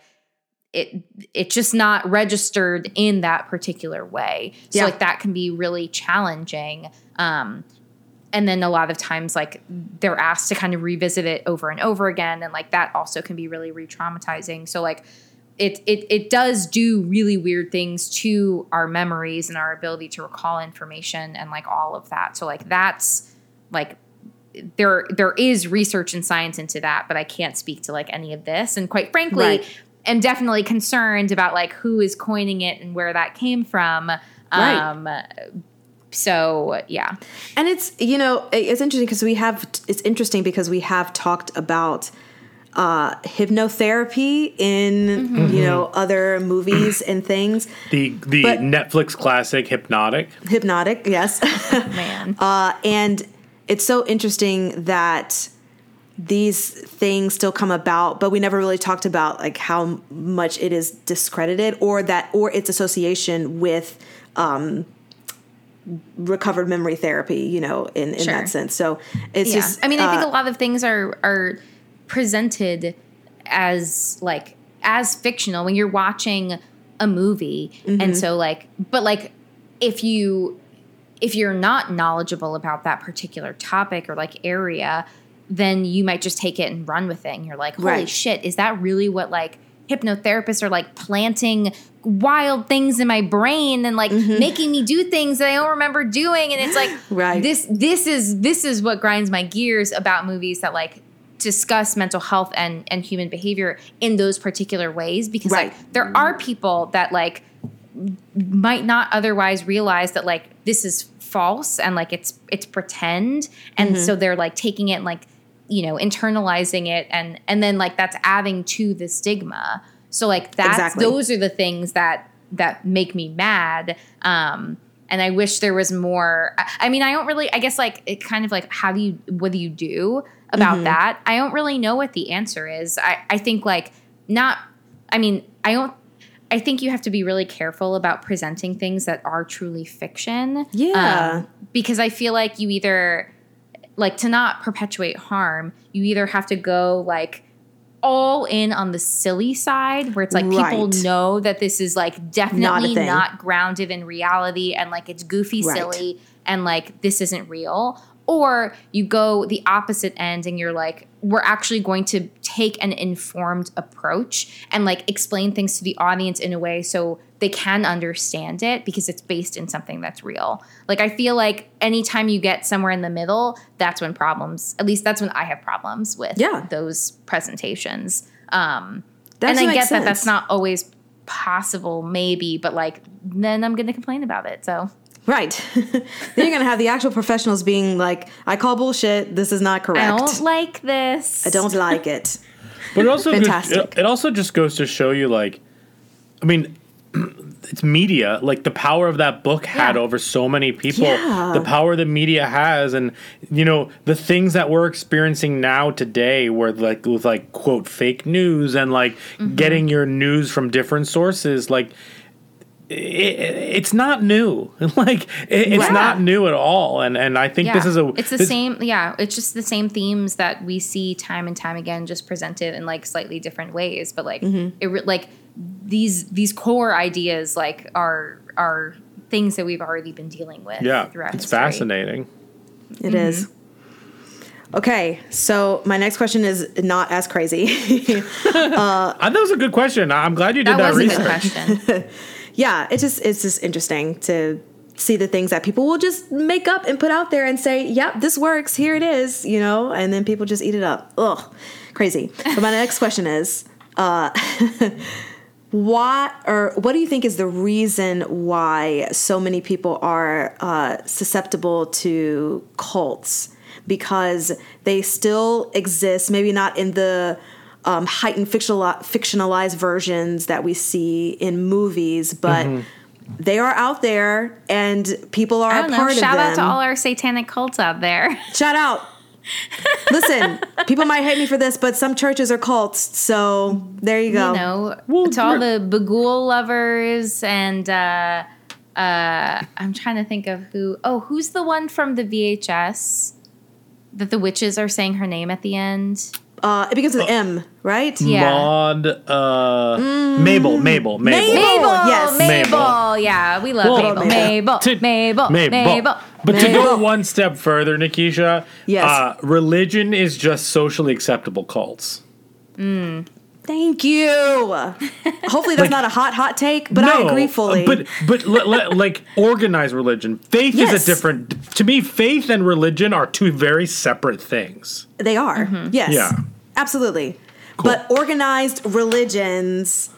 it it's just not registered in that particular way. So Yeah. like that can be really challenging. Um and then a lot of times like they're asked to kind of revisit it over and over again and like that also can be really re-traumatizing so like it, it it does do really weird things to our memories and our ability to recall information and like all of that so like that's like there there is research and science into that but i can't speak to like any of this and quite frankly Right. am definitely concerned about like who is coining it and where that came from Right. um so yeah And it's you know it's interesting because we have it's interesting because we have talked about uh, hypnotherapy in you know other movies and things. The the But- Netflix classic Hypnotic. Hypnotic, yes. man uh, and it's so interesting that these things still come about, but we never really talked about like how much it is discredited or that or its association with um, recovered memory therapy. You know, in in Sure. that sense. So it's yeah. just. I mean, I think uh, a lot of things are are presented as like as fictional when you're watching a movie, Mm-hmm. and so like, but like if you if you're not knowledgeable about that particular topic or like area, then you might just take it and run with it, and you're like, holy Right. shit, is that really what like hypnotherapists are like planting wild things in my brain and like making me do things that I don't remember doing and it's like Mm-hmm. Right. this this is this is what grinds my gears about movies that like discuss mental health and and human behavior in those particular ways because Right. like there are people that like might not otherwise realize that like this is false and like it's it's pretend and Mm-hmm. so they're like taking it and like you know internalizing it and and then like that's adding to the stigma so like that's Exactly. those are the things that that make me mad um and i wish there was more I, I mean i don't really i guess like it kind of like how do you what do you do about Mm-hmm. that i don't really know what the answer is i i think like not i mean i don't I think you have to be really careful about presenting things that are truly fiction. Yeah. Um, because I feel like you either, like, to not perpetuate harm, you either have to go, like, all in on the silly side where it's like people know that this is like definitely thing. not grounded in reality and like it's goofy Right. silly and like this isn't real or you go the opposite end and you're like we're actually going to take an informed approach and like explain things to the audience in a way so they can understand it because it's based in something that's real. Like i feel like anytime you get somewhere in the middle that's when problems at least that's when i have problems with Yeah. those presentations. Um That and i get makes that that's not always possible maybe but like then i'm gonna complain about it so Right. then you're gonna have the actual professionals being like, "I call bullshit. This is not correct. i don't like this I don't like it." But it also Fantastic. it, it also just goes to show you like I mean it's media like the power of that book had Yeah. over so many people Yeah. the power the media has and you know the things that we're experiencing now today where like with like quote fake news and like Mm-hmm. getting your news from different sources like it, it's not new like it, it's Yeah. not new at all and and i think this is a it's the this- same yeah it's just the same themes that we see time and time again just presented in like slightly different ways but like Mm-hmm. it re- like these these core ideas like are are things that we've already been dealing with. Yeah, throughout it's history. fascinating. It is. Okay, so my next question is not as crazy. Uh, that was a good question. I'm glad you did That that, was a research. Yeah, it's just it's just interesting to see the things that people will just make up and put out there and say, "Yep, this works. Here it is," you know, and then people just eat it up. Ugh, crazy. But my next question is, uh, or what do you think is the reason why so many people are uh, susceptible to cults? Because they still exist, maybe not in the um, heightened fictional, fictionalized versions that we see in movies, but they are out there and people are I a don't know. part Shout of them. out to all our satanic cults out there. Shout out. Listen, people might hate me for this, but some churches are cults, so there you go. You know, to all the Bughuul lovers and uh, uh, I'm trying to think of who. Oh, who's the one from the VHS that the witches are saying her name at the end? Uh, it begins with M, right? Yeah. Maud, uh, Mabel, Mabel, Mabel, Mabel, yes. Mabel. Mabel. Yeah, we love Well, Mabel. Mabel. to- Mabel. Mabel. Mabel. But to go one step further, Nikisha, Yes. uh, religion is just socially acceptable cults. Thank you. Hopefully that's Like- not a hot, hot take, but I No, agree uh, fully. But but le- le- like organized religion, faith is a different. To me, faith and religion are two very separate things. they are. Mm-hmm. Yes. Yeah. Absolutely. But organized religions,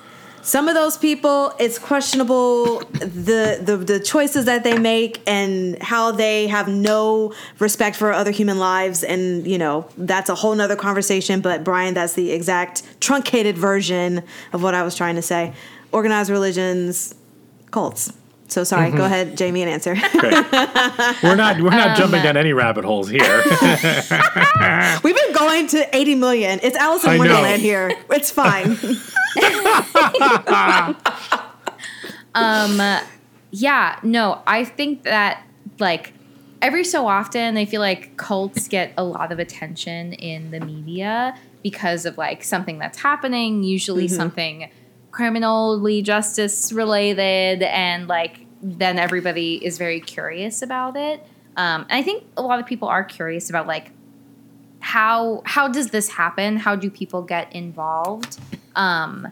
some of those people, it's questionable the, the the choices that they make and how they have no respect for other human lives. And you know that's a whole nother conversation. But Bryan, that's the exact truncated version of what I was trying to say. Organized religions, cults. So sorry. Go ahead, Jamie, and answer. Okay. we're not we're not Um, jumping down any rabbit holes here. We've been going to 80 million. It's Alice in I know. Wonderland here. It's fine. Um, Yeah, no, I think that like every so often I feel like cults get a lot of attention in the media because of like something that's happening, usually something criminally justice related and like then everybody is very curious about it. Um, and I think a lot of people are curious about like how how does this happen? How do people get involved? Um,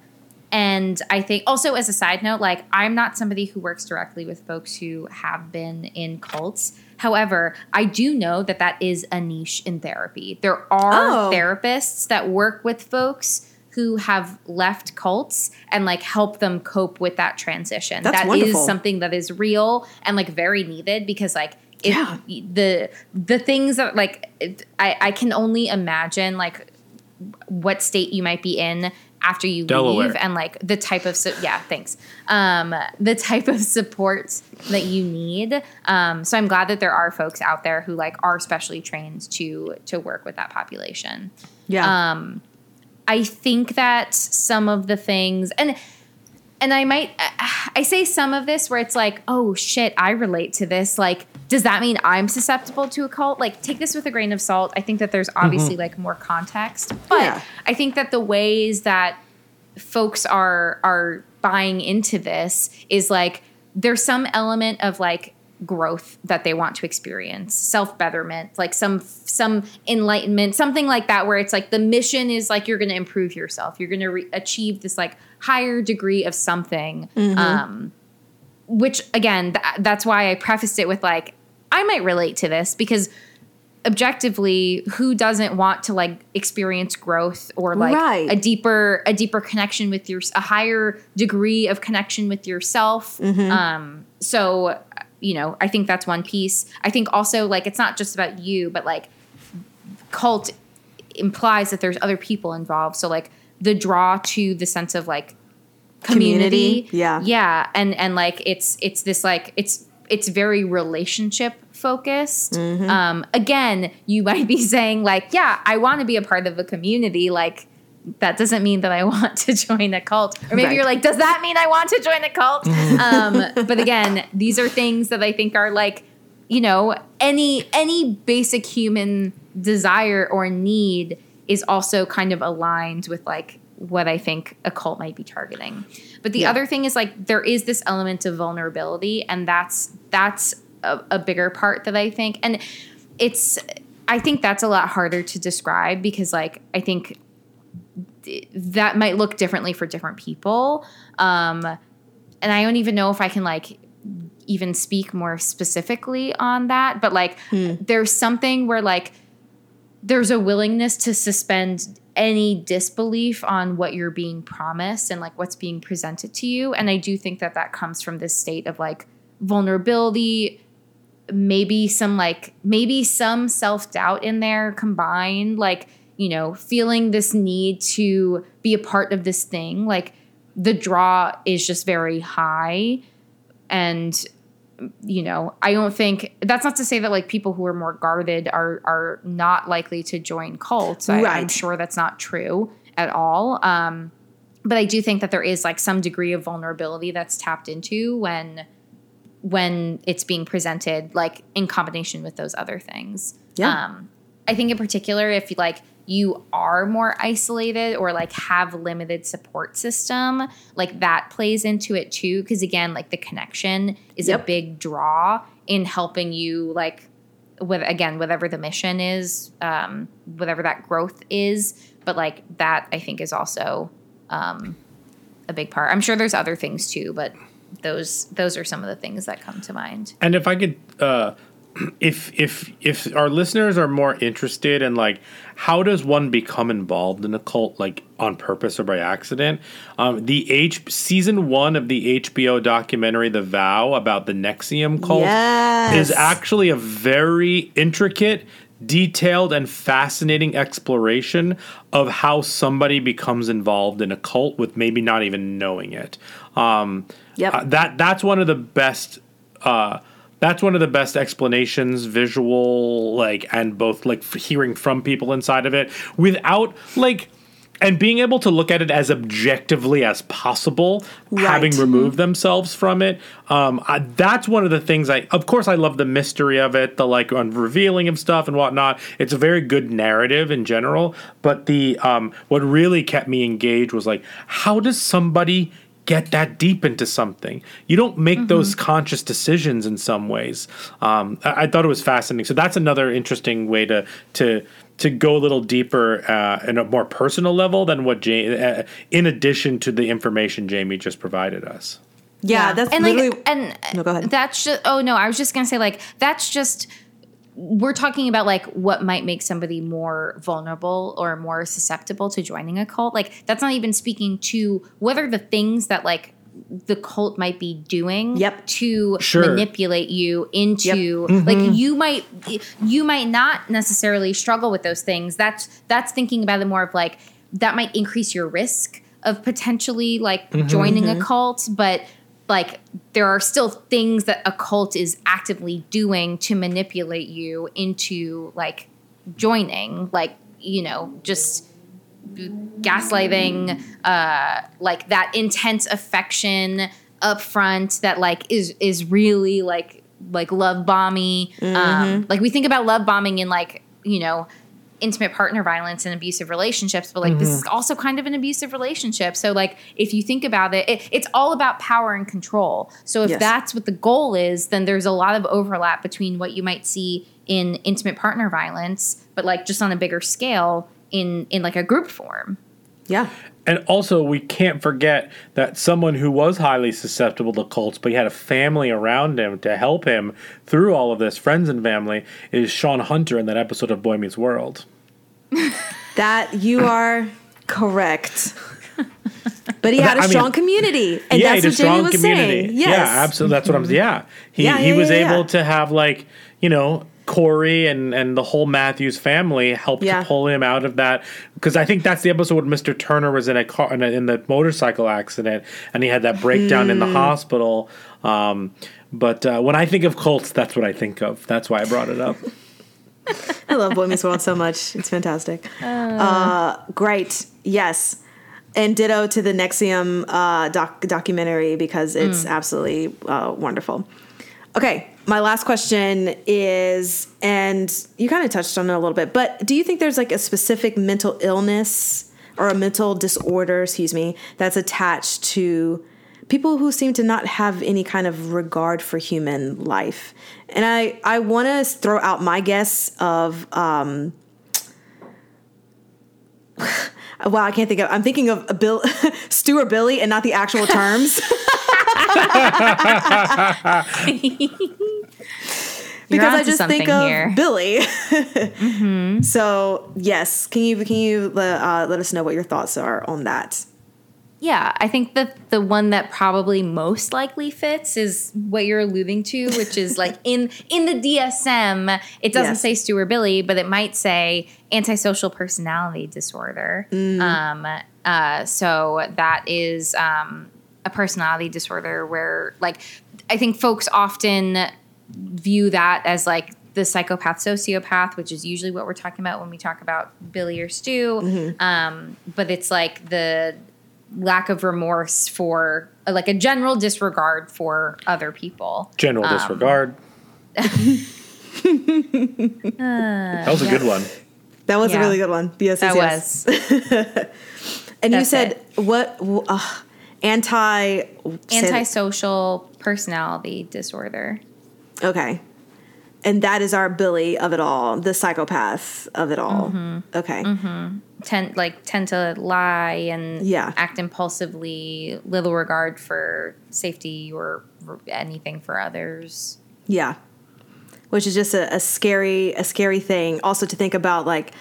and I think also as a side note, like I'm not somebody who works directly with folks who have been in cults. However, I do know that that is a niche in therapy. There are Oh. therapists that work with folks who have left cults and like help them cope with that transition. That's That is wonderful. something that is real and like very needed because like if Yeah. the the things that like it- I I can only imagine like what state you might be in after you Delaware. leave and like the type of su- yeah thanks um the type of support that you need um so i'm glad that there are folks out there who like are specially trained to to work with that population Yeah. um i think that some of the things and and i might i say some of this where it's like oh shit i relate to this. Like does that mean i'm susceptible to a cult? Like take this with a grain of salt. I think that there's mm-hmm. obviously like more context but Yeah. i think that the ways that folks are are buying into this is like there's some element of like growth that they want to experience. Self-betterment like some some enlightenment something like that where it's like the mission is like you're going to improve yourself. You're going to re- achieve this like higher degree of something um which again th- that's why i prefaced it with like i might relate to this because objectively who doesn't want to like experience growth or like Right. a deeper a deeper connection with your a higher degree of connection with yourself? Um so you know i think that's one piece. I think also like it's not just about you but like cult implies that there's other people involved. So like the draw to the sense of like community, Community, yeah. yeah. And and like it's it's this like it's it's very relationship focused. Mm-hmm. um again you might be saying like yeah i want to be a part of a community like that doesn't mean that i want to join a cult or maybe Right. you're like does that mean i want to join a cult um but again these are things that i think are like you know any any basic human desire or need is also kind of aligned with like what I think a cult might be targeting. But the Yeah. other thing is like there is this element of vulnerability, and that's that's a, a bigger part that I think, and it's I think that's a lot harder to describe because like I think th- that might look differently for different people, um, and I don't even know if I can like even speak more specifically on that, but like there's something where like there's a willingness to suspend any disbelief on what you're being promised and like what's being presented to you. And i do think that that comes from this state of like vulnerability maybe some like maybe some self-doubt in there combined. Like you know feeling this need to be a part of this thing like the draw is just very high. And you know i don't think that's not to say that like people who are more guarded are are not likely to join cults. I, i'm sure that's not true at all. Um but i do think that there is like some degree of vulnerability that's tapped into when when it's being presented like in combination with those other things. Yeah. um i think in particular if like you are more isolated or like have limited support system like that plays into it too because again like the connection is a big draw in helping you like with again whatever the mission is um whatever that growth is. But like that i think is also um a big part. I'm sure there's other things too but those those are some of the things that come to mind. And if I could, uh, if if if our listeners are more interested in like how does one become involved in a cult, like on purpose or by accident, um, the H season one of the HBO documentary The Vow about the NXIVM cult Yes. is actually a very intricate. Detailed and fascinating exploration of how somebody becomes involved in a cult with maybe not even knowing it. Um, Yep. uh, that that's one of the best uh that's one of the best explanations visual like and both like hearing from people inside of it without like and being able to look at it as objectively as possible having removed themselves from it. Um I, that's one of the things i of course i love the mystery of it the like revealing of stuff and whatnot. It's a very good narrative in general but the um what really kept me engaged was like how does somebody get that deep into something. You don't make those conscious decisions in some ways. Um, I, I thought it was fascinating. So that's another interesting way to to to go a little deeper uh, in a more personal level than what Jamie, uh, in addition to the information Jamie just provided us. Yeah, that's and literally. like and No, go ahead. that's just oh no i was just gonna say like that's just we're talking about like what might make somebody more vulnerable or more susceptible to joining a cult. Like that's not even speaking to whether the things that like the cult might be doing Yep. to Sure. manipulate you into like mm-hmm. you might you might not necessarily struggle with those things. That's that's thinking about it more of like that might increase your risk of potentially like mm-hmm. joining a mm-hmm. cult but like there are still things that a cult is actively doing to manipulate you into like joining like you know just gaslighting uh like that intense affection up front that like is is really like like love bomby um like we think about love bombing in like you know intimate partner violence and abusive relationships but like this is mm-hmm. also kind of an abusive relationship so like if you think about it, it it's all about power and control so if Yes. that's what the goal is then there's a lot of overlap between what you might see in intimate partner violence but like just on a bigger scale in in like a group form yeah. And also, we can't forget that someone who was highly susceptible to cults, but he had a family around him to help him through all of this, friends and family, is Shawn Hunter in that episode of Boy Meets World. That you are correct. But he had a I mean- strong community, and yeah, that's what had a Jamie was saying. Yes. Yeah, absolutely. That's what I'm. Yeah, he Yeah, he was yeah, able yeah. to have like you know Cory and and the whole Matthews family helped Yeah. to pull him out of that because I think that's the episode when Mr. Turner was in a car in, a, in the motorcycle accident and he had that breakdown in the Hmm. hospital. Um, but uh, when I think of cults, that's what I think of. That's why I brought it up. I love Boy Meets World so much. It's fantastic. Uh, great. Yes. And ditto to the NXIVM uh, doc- documentary because it's absolutely uh, wonderful. Okay, my last question is, and you kind of touched on it a little bit, but do you think there's like a specific mental illness, or a mental disorder, excuse me, that's attached to people who seem to not have any kind of regard for human life. And I, I want to throw out my guess of, um, wow, I can't think of, I'm thinking of Bill, Stu or Billy and not the actual terms. because I just think of here. Billy. Mm-hmm. So yes, can you can you uh, let us know what your thoughts are on that? Yeah, I think that the one that probably most likely fits is what you're alluding to, which is like in in the DSM, it doesn't Yes. say Stu or Billy, but it might say antisocial personality disorder. Mm. Um, uh, so that is um, a personality disorder where, like, I think folks often view that as like the psychopath sociopath, which is usually what we're talking about when we talk about Billy or Stu. Mm-hmm. Um, but it's like the lack of remorse for like a general disregard for other people. General Um, disregard. that was a good one. That was Yeah. a really good one. Yes, That yes, yes. and you said it. what uh, anti Antisocial personality disorder. Okay. And that is our Billy of it all, the psychopath of it all. Mm-hmm. Okay. Tend like tend to lie and Yeah. act impulsively, little regard for safety or anything for others. Yeah. Which is just a, a scary, a scary thing. Also to think about like,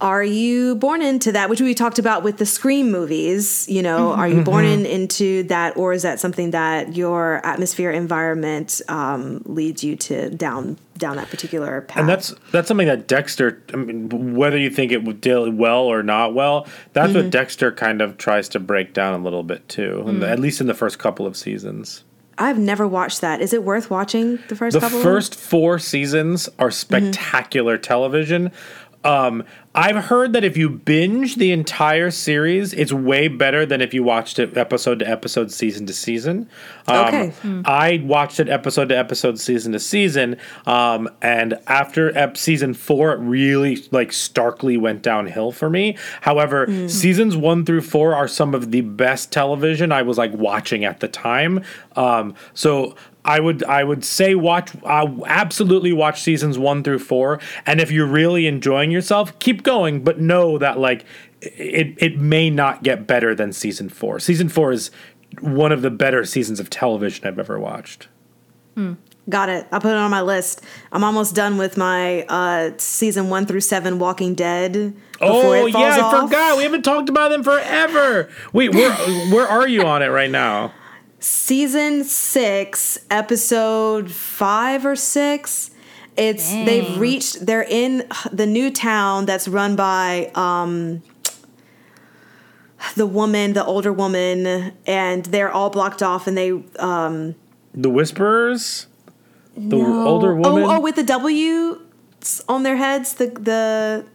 are you born into that? Which we talked about with the Scream movies. You know, are you born in, into that, or is that something that your atmosphere, environment um, leads you to down down that particular path? And that's that's something that Dexter. I mean, whether you think it would deal well or not well, that's Mm-hmm. what Dexter kind of tries to break down a little bit too. and at least in the first couple of seasons. I've never watched that. Is it worth watching the first The couple? first four seasons are Mm-hmm. spectacular television. Um, I've heard that if you binge the entire series, it's way better than if you watched it episode to episode, season to season. Um, Okay. I watched it episode to episode, season to season, um, and after ep- season four, it really like starkly went downhill for me. However, seasons one through four are some of the best television I was like watching at the time. Um, so I would I would say watch uh, absolutely watch seasons one through four, and if you're really enjoying yourself, keep going. But know that like it it may not get better than season four. Season four is one of the better seasons of television I've ever watched. Got it. I put it on my list. I'm almost done with my uh, season one through seven Walking Dead. Oh yeah, I off. forgot. We haven't talked about them forever. Wait, where where are you on it right now? Season six, episode five or six. It's they've reached. They're in the new town that's run by um, the woman, the older woman, and they're all blocked off, and they um, The Whisperers, the No. older woman. Oh, oh, with the W on their heads. The the.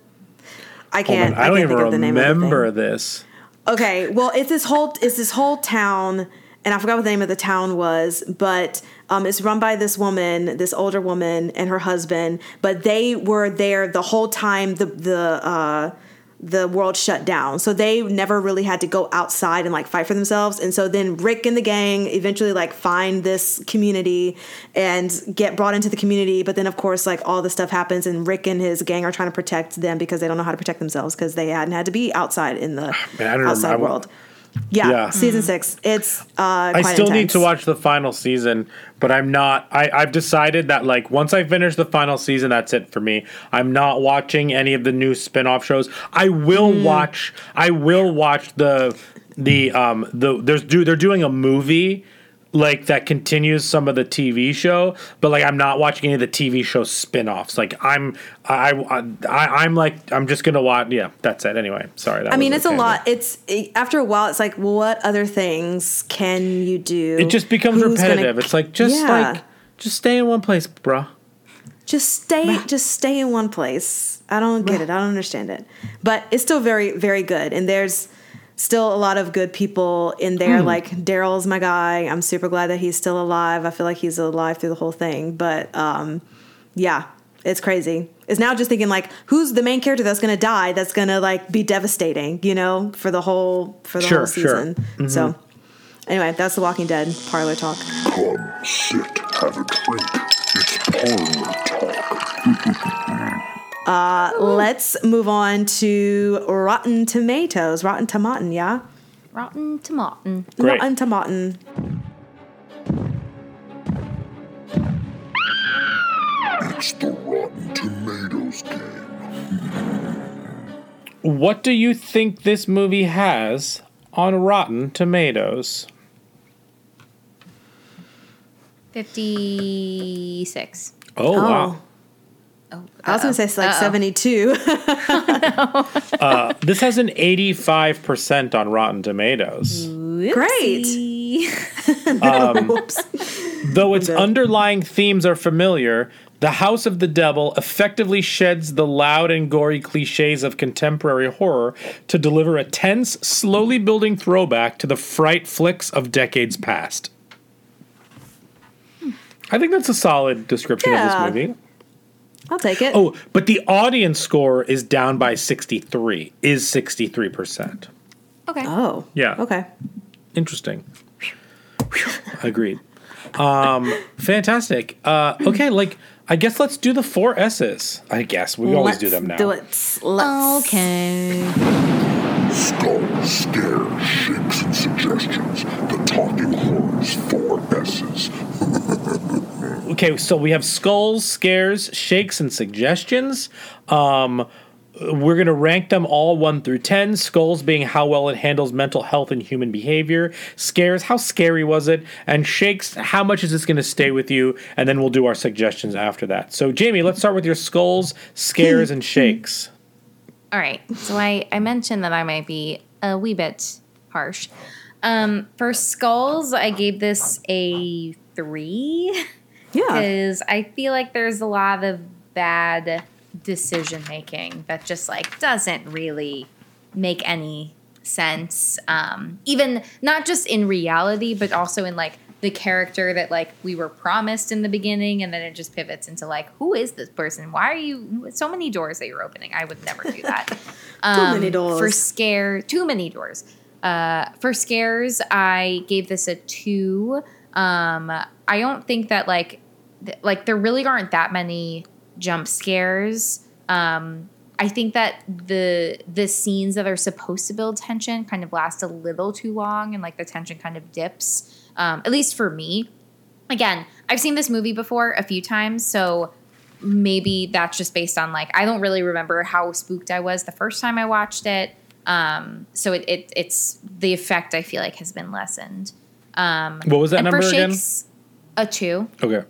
I can't. I don't can't even think of the name of the remember thing. this. Okay, well, it's this whole it's this whole town, and I forgot what the name of the town was, but um, it's run by this woman, this older woman, and her husband. But they were there the whole time the the uh, the world shut down, so they never really had to go outside and like fight for themselves. And so then Rick and the gang eventually like find this community and get brought into the community. But then of course like all this stuff happens, and Rick and his gang are trying to protect them because they don't know how to protect themselves because they hadn't had to be outside in the Man, I outside remember. world. Yeah, Yeah. season six. It's uh, I quite still need to watch the final season, but I'm not. I, I've decided that like once I finish the final season, that's it for me. I'm not watching any of the new spin-off shows. I will Hmm. watch. I will watch the the um the there's do they're doing a movie like that continues some of the TV show, but like I'm not watching any of the TV show spin-offs. Like I'm I I, I'm like I'm just gonna watch. Yeah, that's it. Anyway, sorry. That I mean, it's a tangent. lot. It's it- after a while, it's like, what other things can you do? It just becomes Who's gonna- repetitive. it's like just Yeah. like just stay in one place, bruh. just stay, just stay in one place. I don't get it. I don't understand it, but it's still very, very good. And there's still a lot of good people in there. Hmm. Like Daryl's my guy. I'm super glad that he's still alive. I feel like he's alive through the whole thing. But um, yeah, It's crazy. It's now just thinking like, who's the main character that's gonna die? That's gonna like be devastating, you know, for the whole for the Sure, whole sure. season. So, anyway, that's the Walking Dead parlor talk. Come, sit, have a drink. It's parlor talk. Uh, let's move on to Rotten Tomatoes. Rotten Tomatin, yeah. Rotten tomatin. Great. Rotten Tomatin. It's the Rotten Tomatoes game. What do you think this movie has on Rotten Tomatoes? 56. Oh, wow. Oh. I was gonna say it's like seventy-two. Uh, this has an 85% on Rotten Tomatoes. Great. Um, though its underlying themes are familiar, The House of the Devil effectively sheds the loud and gory cliches of contemporary horror to deliver a tense, slowly building throwback to the fright flicks of decades past. I think that's a solid description Yeah. of this movie. I'll take it. Oh, but the audience score is down by 63, is 63%. Okay. Oh. Yeah. Okay. Interesting. Agreed. Um, fantastic. Uh, okay, like I guess let's do the four S's. I guess we always do Let's them now. Do it. Let's. Okay. Skull, scare, shakes, and suggestions. The talking horrors, four S's. Okay, so we have skulls, scares, shakes, and suggestions. Um, we're going to rank them all 1 through 10. Skulls being how well it handles mental health and human behavior. Scares, how scary was it? And shakes, how much is this going to stay with you? And then we'll do our suggestions after that. So, Jamie, let's start with your skulls, scares, and shakes. All right. So I, I mentioned that I might be a wee bit harsh. Um, for skulls, I gave this a three Yeah. because I feel like there's a lot of bad decision making that just like doesn't really make any sense. Um, even not just in reality, but also in like the character that like we were promised in the beginning, and then it just pivots into like, who is this person? Why are you so many doors that you're opening? I would never do that. Too many doors. For scare, too many doors. Uh, for scares, I gave this a two. Um, I don't think that like, th- like there really aren't that many jump scares. Um, I think that the the scenes that are supposed to build tension kind of last a little too long, and like the tension kind of dips. Um, at least for me. Again, I've seen this movie before a few times, so maybe that's just based on like I don't really remember how spooked I was the first time I watched it. Um, so it, it it's the effect I feel like has been lessened. Um, What was that number again? a two, Okay.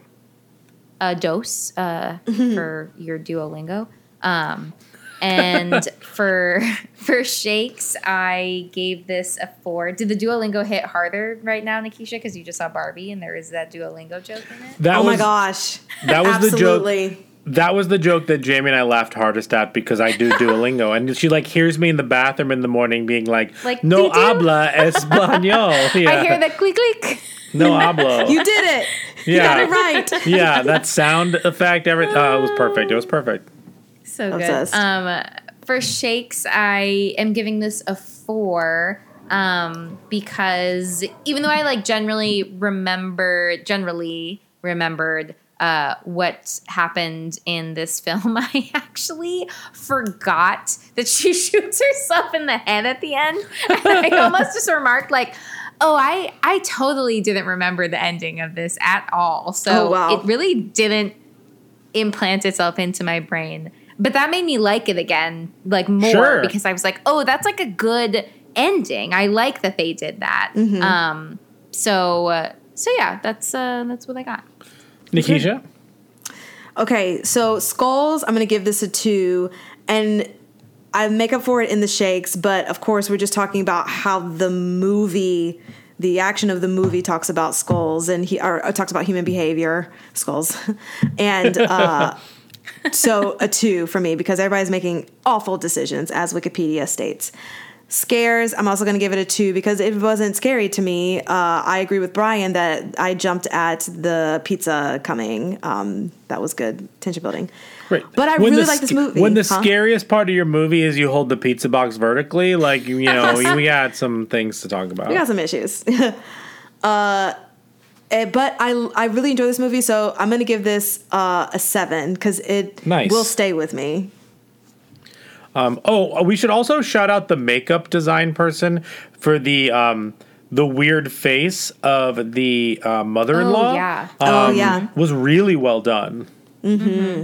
A dose uh, for your Duolingo. Um, and for for shakes, I gave this a four. Did the Duolingo hit harder right now, Nikisha? Because you just saw Barbie, and there is that Duolingo joke in it. That oh was, my gosh. That was the joke. Absolutely. That was the joke that Jamie and I laughed hardest at because I do Duolingo, and she like hears me in the bathroom in the morning being like, Like, "No "Did you?" habla español." Yeah. I hear the click click. No hablo. You did it. You Yeah. got it right. yeah, that sound effect, everything. Oh, it was perfect. It was perfect. So good. Um, for shakes, I am giving this a four um, because even though I like generally remember, generally remembered uh, what happened in this film, I actually forgot that she shoots herself in the head at the end. And I almost just remarked like. Oh, I I totally didn't remember the ending of this at all. So Oh, wow. it really didn't implant itself into my brain. But that made me like it again, like more Sure. because I was like, oh, that's like a good ending. I like that they did that. Mm-hmm. Um, so uh, so yeah, that's uh, that's what I got. Nikisha? Okay, so skulls, I'm gonna give this a two, and I make up for it in the shakes, but of course we're just talking about how the movie, the action of the movie talks about skulls and he or, uh, talks about human behavior, skulls, and uh, so a two for me because everybody's making awful decisions as Wikipedia states. Scares, I'm also going to give it a two because it wasn't scary to me. Uh, I agree with Bryan that I jumped at the pizza coming. Um, that was good tension building. Right. But I When really like this movie. When the Huh? scariest part of your movie is you hold the pizza box vertically, like you know, we got some things to talk about. We got some issues. uh, eh, but I I really enjoy this movie, so I'm gonna give this uh, a seven because it Nice. will stay with me. Um, oh, we should also shout out the makeup design person for the um, the weird face of the uh, mother-in-law. Oh, yeah. Oh, um, yeah. was really well done. Mm-hmm.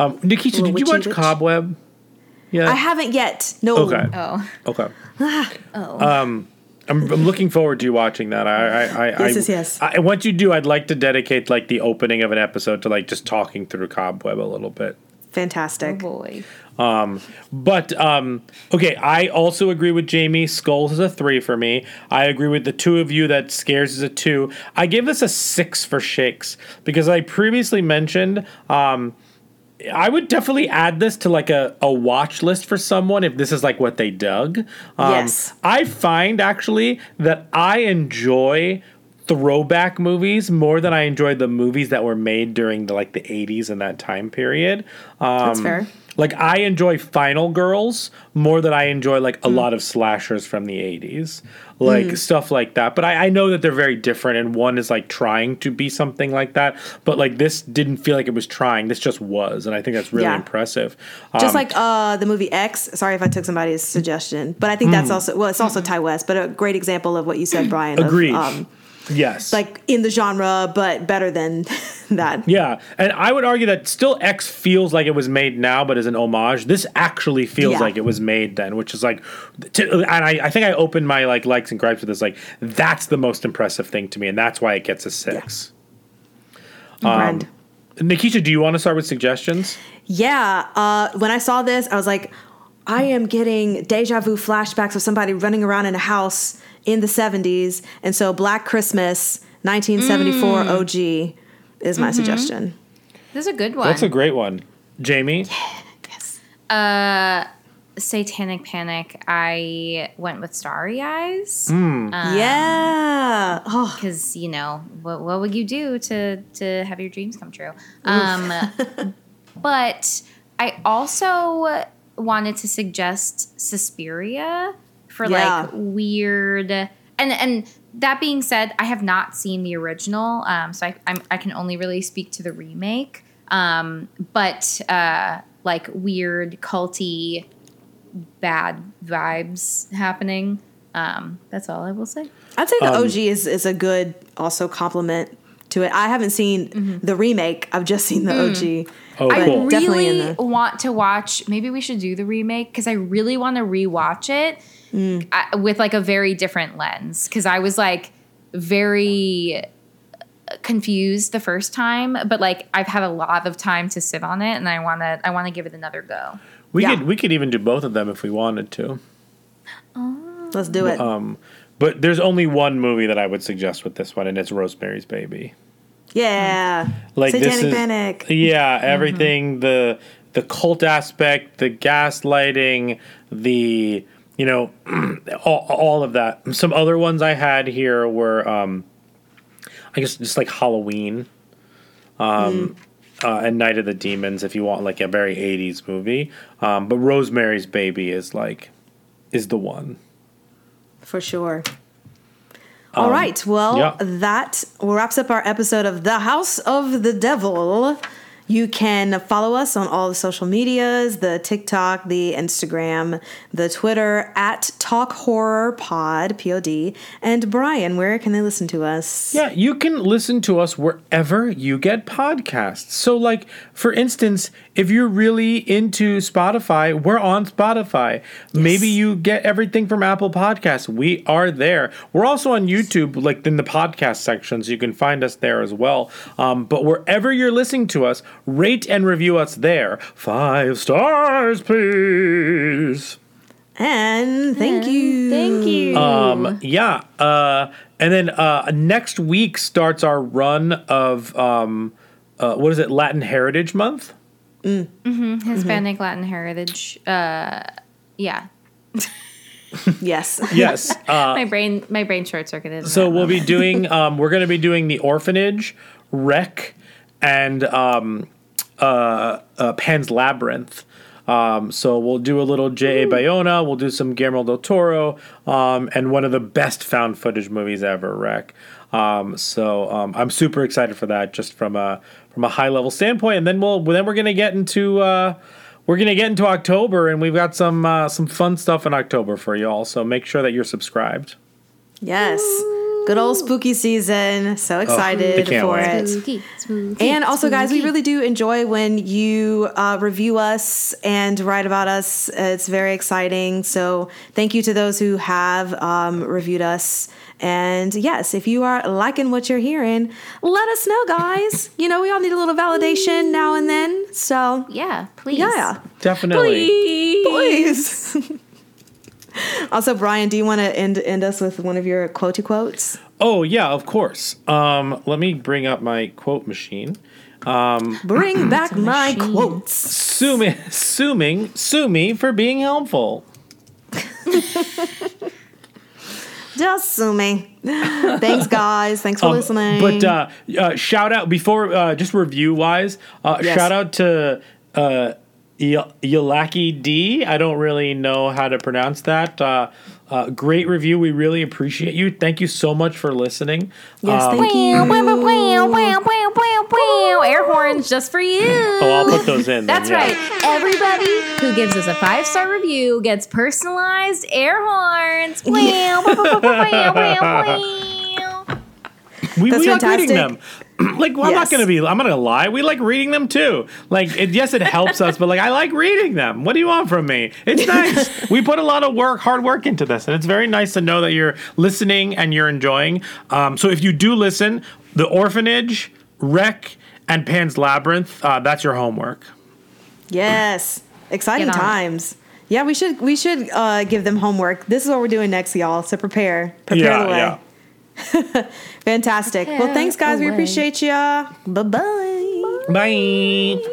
Um, Nikisha, Little did you watch witch. Cobweb? Yeah. I haven't yet. No. Okay. Oh. Okay. Oh. Um, I'm, I'm looking forward to you watching that. I, I, I, Yes, I, yes, yes. I, once you do, I'd like to dedicate like the opening of an episode to like just talking through Cobweb a little bit. Fantastic. Oh, boy. Um, but um, okay, I also agree with Jamie. Skulls is a three for me. I agree with the two of you that Scares is a two. I give this a six for Shakes because I previously mentioned. Um, I would definitely add this to like a, a watch list for someone if this is like what they dug. Um, Yes. I find actually that I enjoy throwback movies more than I enjoyed the movies that were made during the like the 80s and that time period. Um, That's fair. Like I enjoy Final Girls more than I enjoy like a lot of slashers from the 80s. Like stuff like that. But I, I know that they're very different and one is like trying to be something like that. But like this didn't feel like it was trying. This just was. And I think that's really Yeah. impressive. Just Um, like uh, the movie X. Sorry if I took somebody's suggestion, but I think that's Mm. also well, it's also Ti West, but a great example of what you said, Bryan. of, Agreed. um, yes. like in the genre, but better than that. Yeah, and I would argue that still X feels like it was made now, but as an homage. This actually feels Yeah. like it was made then, which is like, to, and I, I think I opened my like likes and gripes with this. Like, that's the most impressive thing to me, and that's why it gets a six. Um, Nikisha, do you want to start with suggestions? Yeah. Uh, when I saw this, I was like, I am getting deja vu flashbacks of somebody running around in a house in the 70s. And so Black Christmas 1974 Mm. OG is my Mhm. suggestion. This is a good one. That's a great one, Jamie. Yes. Uh, Satanic Panic. I went with Starry Eyes. Mm. yeah. Because you know what? What would you do to to have your dreams come true? Um, but I also wanted to suggest Suspiria for Yeah. like weird and and. That being said, I have not seen the original, um, so I, I'm, I can only really speak to the remake. Um, but uh, like weird, culty, bad vibes happening. Um, that's all I will say. I'd say the Um, OG is, is a good also compliment to it. I haven't seen the remake, I've just seen the Mm. OG. Oh, I cool. Definitely in really want to watch. Maybe we should do the remake because I really want to rewatch it Mm. I, with like a very different lens. Because I was like very confused the first time, but like I've had a lot of time to sit on it, and I want to. I want to give it another go. We Yeah. could we could even do both of them if we wanted to. Let's do it. Um, but there's only one movie that I would suggest with this one, and it's Rosemary's Baby. yeah. like Satanic this is Panic. yeah everything the the cult aspect the gaslighting the you know all, all of that some other ones i had here were um i guess just like halloween um uh, and night of the demons if you want like a very 80s movie um but rosemary's baby is like is the one For sure. All right. Well, yeah. that wraps up our episode of The House of the Devil. You can follow us on all the social medias the TikTok, the Instagram, the Twitter at Talk Horror Pod, P O D. And Bryan, where can they listen to us? Yeah, you can listen to us wherever you get podcasts. So, like, for instance, if you're really into Spotify, we're on Spotify. Maybe you get everything from Apple Podcasts. We are there. We're also on YouTube, like in the podcast section, so you can find us there as well. Um, but wherever you're listening to us, rate and review us there. Five stars, please. And thank you. Thank you. Um, yeah. Uh, and then uh, next week starts our run of um, uh, what is it? Latin Heritage Month. hmm Hispanic Latin heritage. Uh, yeah. Yes. Yes. Uh, my brain, my brain short circuited. so we'll be doing. Um, we're going to be doing the orphanage, wreck, and um, uh, uh, Pan's Labyrinth. Um, so we'll do a little J.A. Bayona. We'll do some Guillermo del Toro, um, and one of the best found footage movies ever, Wreck. Um, so um, I'm super excited for that, just from a from a high level standpoint. And then we'll then we're gonna get into uh, we're gonna get into October, and we've got some uh, some fun stuff in October for y'all. So make sure that you're subscribed. Yes. Good old spooky season. So excited can't for wait. it. Spooky, spooky, And also, guys, we really do enjoy when you uh, review us and write about us. It's very exciting. So, thank you to those who have um, reviewed us. And yes, if you are liking what you're hearing, let us know, guys. you know, we all need a little validation now and then. So, yeah, please, yeah, Definitely. Please. please. also, Bryan, do you want to end end us with one of your quotey quotes? Oh yeah, of course. Um, let me bring up my quote machine. Bring back my quotes. Sue me, sue me, sue me for being helpful. Just sue me. Thanks, guys. Thanks for Um, listening. But uh, uh, shout out before uh, just review wise. Uh, Yes. Shout out to uh, Y- Yalaki D. I don't really know how to pronounce that. Uh, uh, great review. We really appreciate you. Thank you so much for listening. yes, Um, thank you. Wow, wow, wow, wow, wow, wow, wow. Air horns just for you. Oh, I'll put those in. then, That's yeah. right. Everybody who gives us a five star review gets personalized air horns. We, That's we like reading fantastic. them. like, well, I'm not gonna be. I'm not gonna lie. We like reading them too. Like, it, yes, it helps us, but like, I like reading them. What do you want from me? It's nice. we put a lot of work, hard work into this, and it's very nice to know that you're listening and you're enjoying. Um, so if you do listen, the orphanage, REC, and Pan's Labyrinth, uh, that's your homework. Yes, exciting Get on it. times. Yeah, we should we should uh, give them homework. This is what we're doing next, y'all. So prepare, prepare Yeah, the way. yeah. Fantastic. well, thanks, guys. We away. appreciate ya. Bye bye. Bye.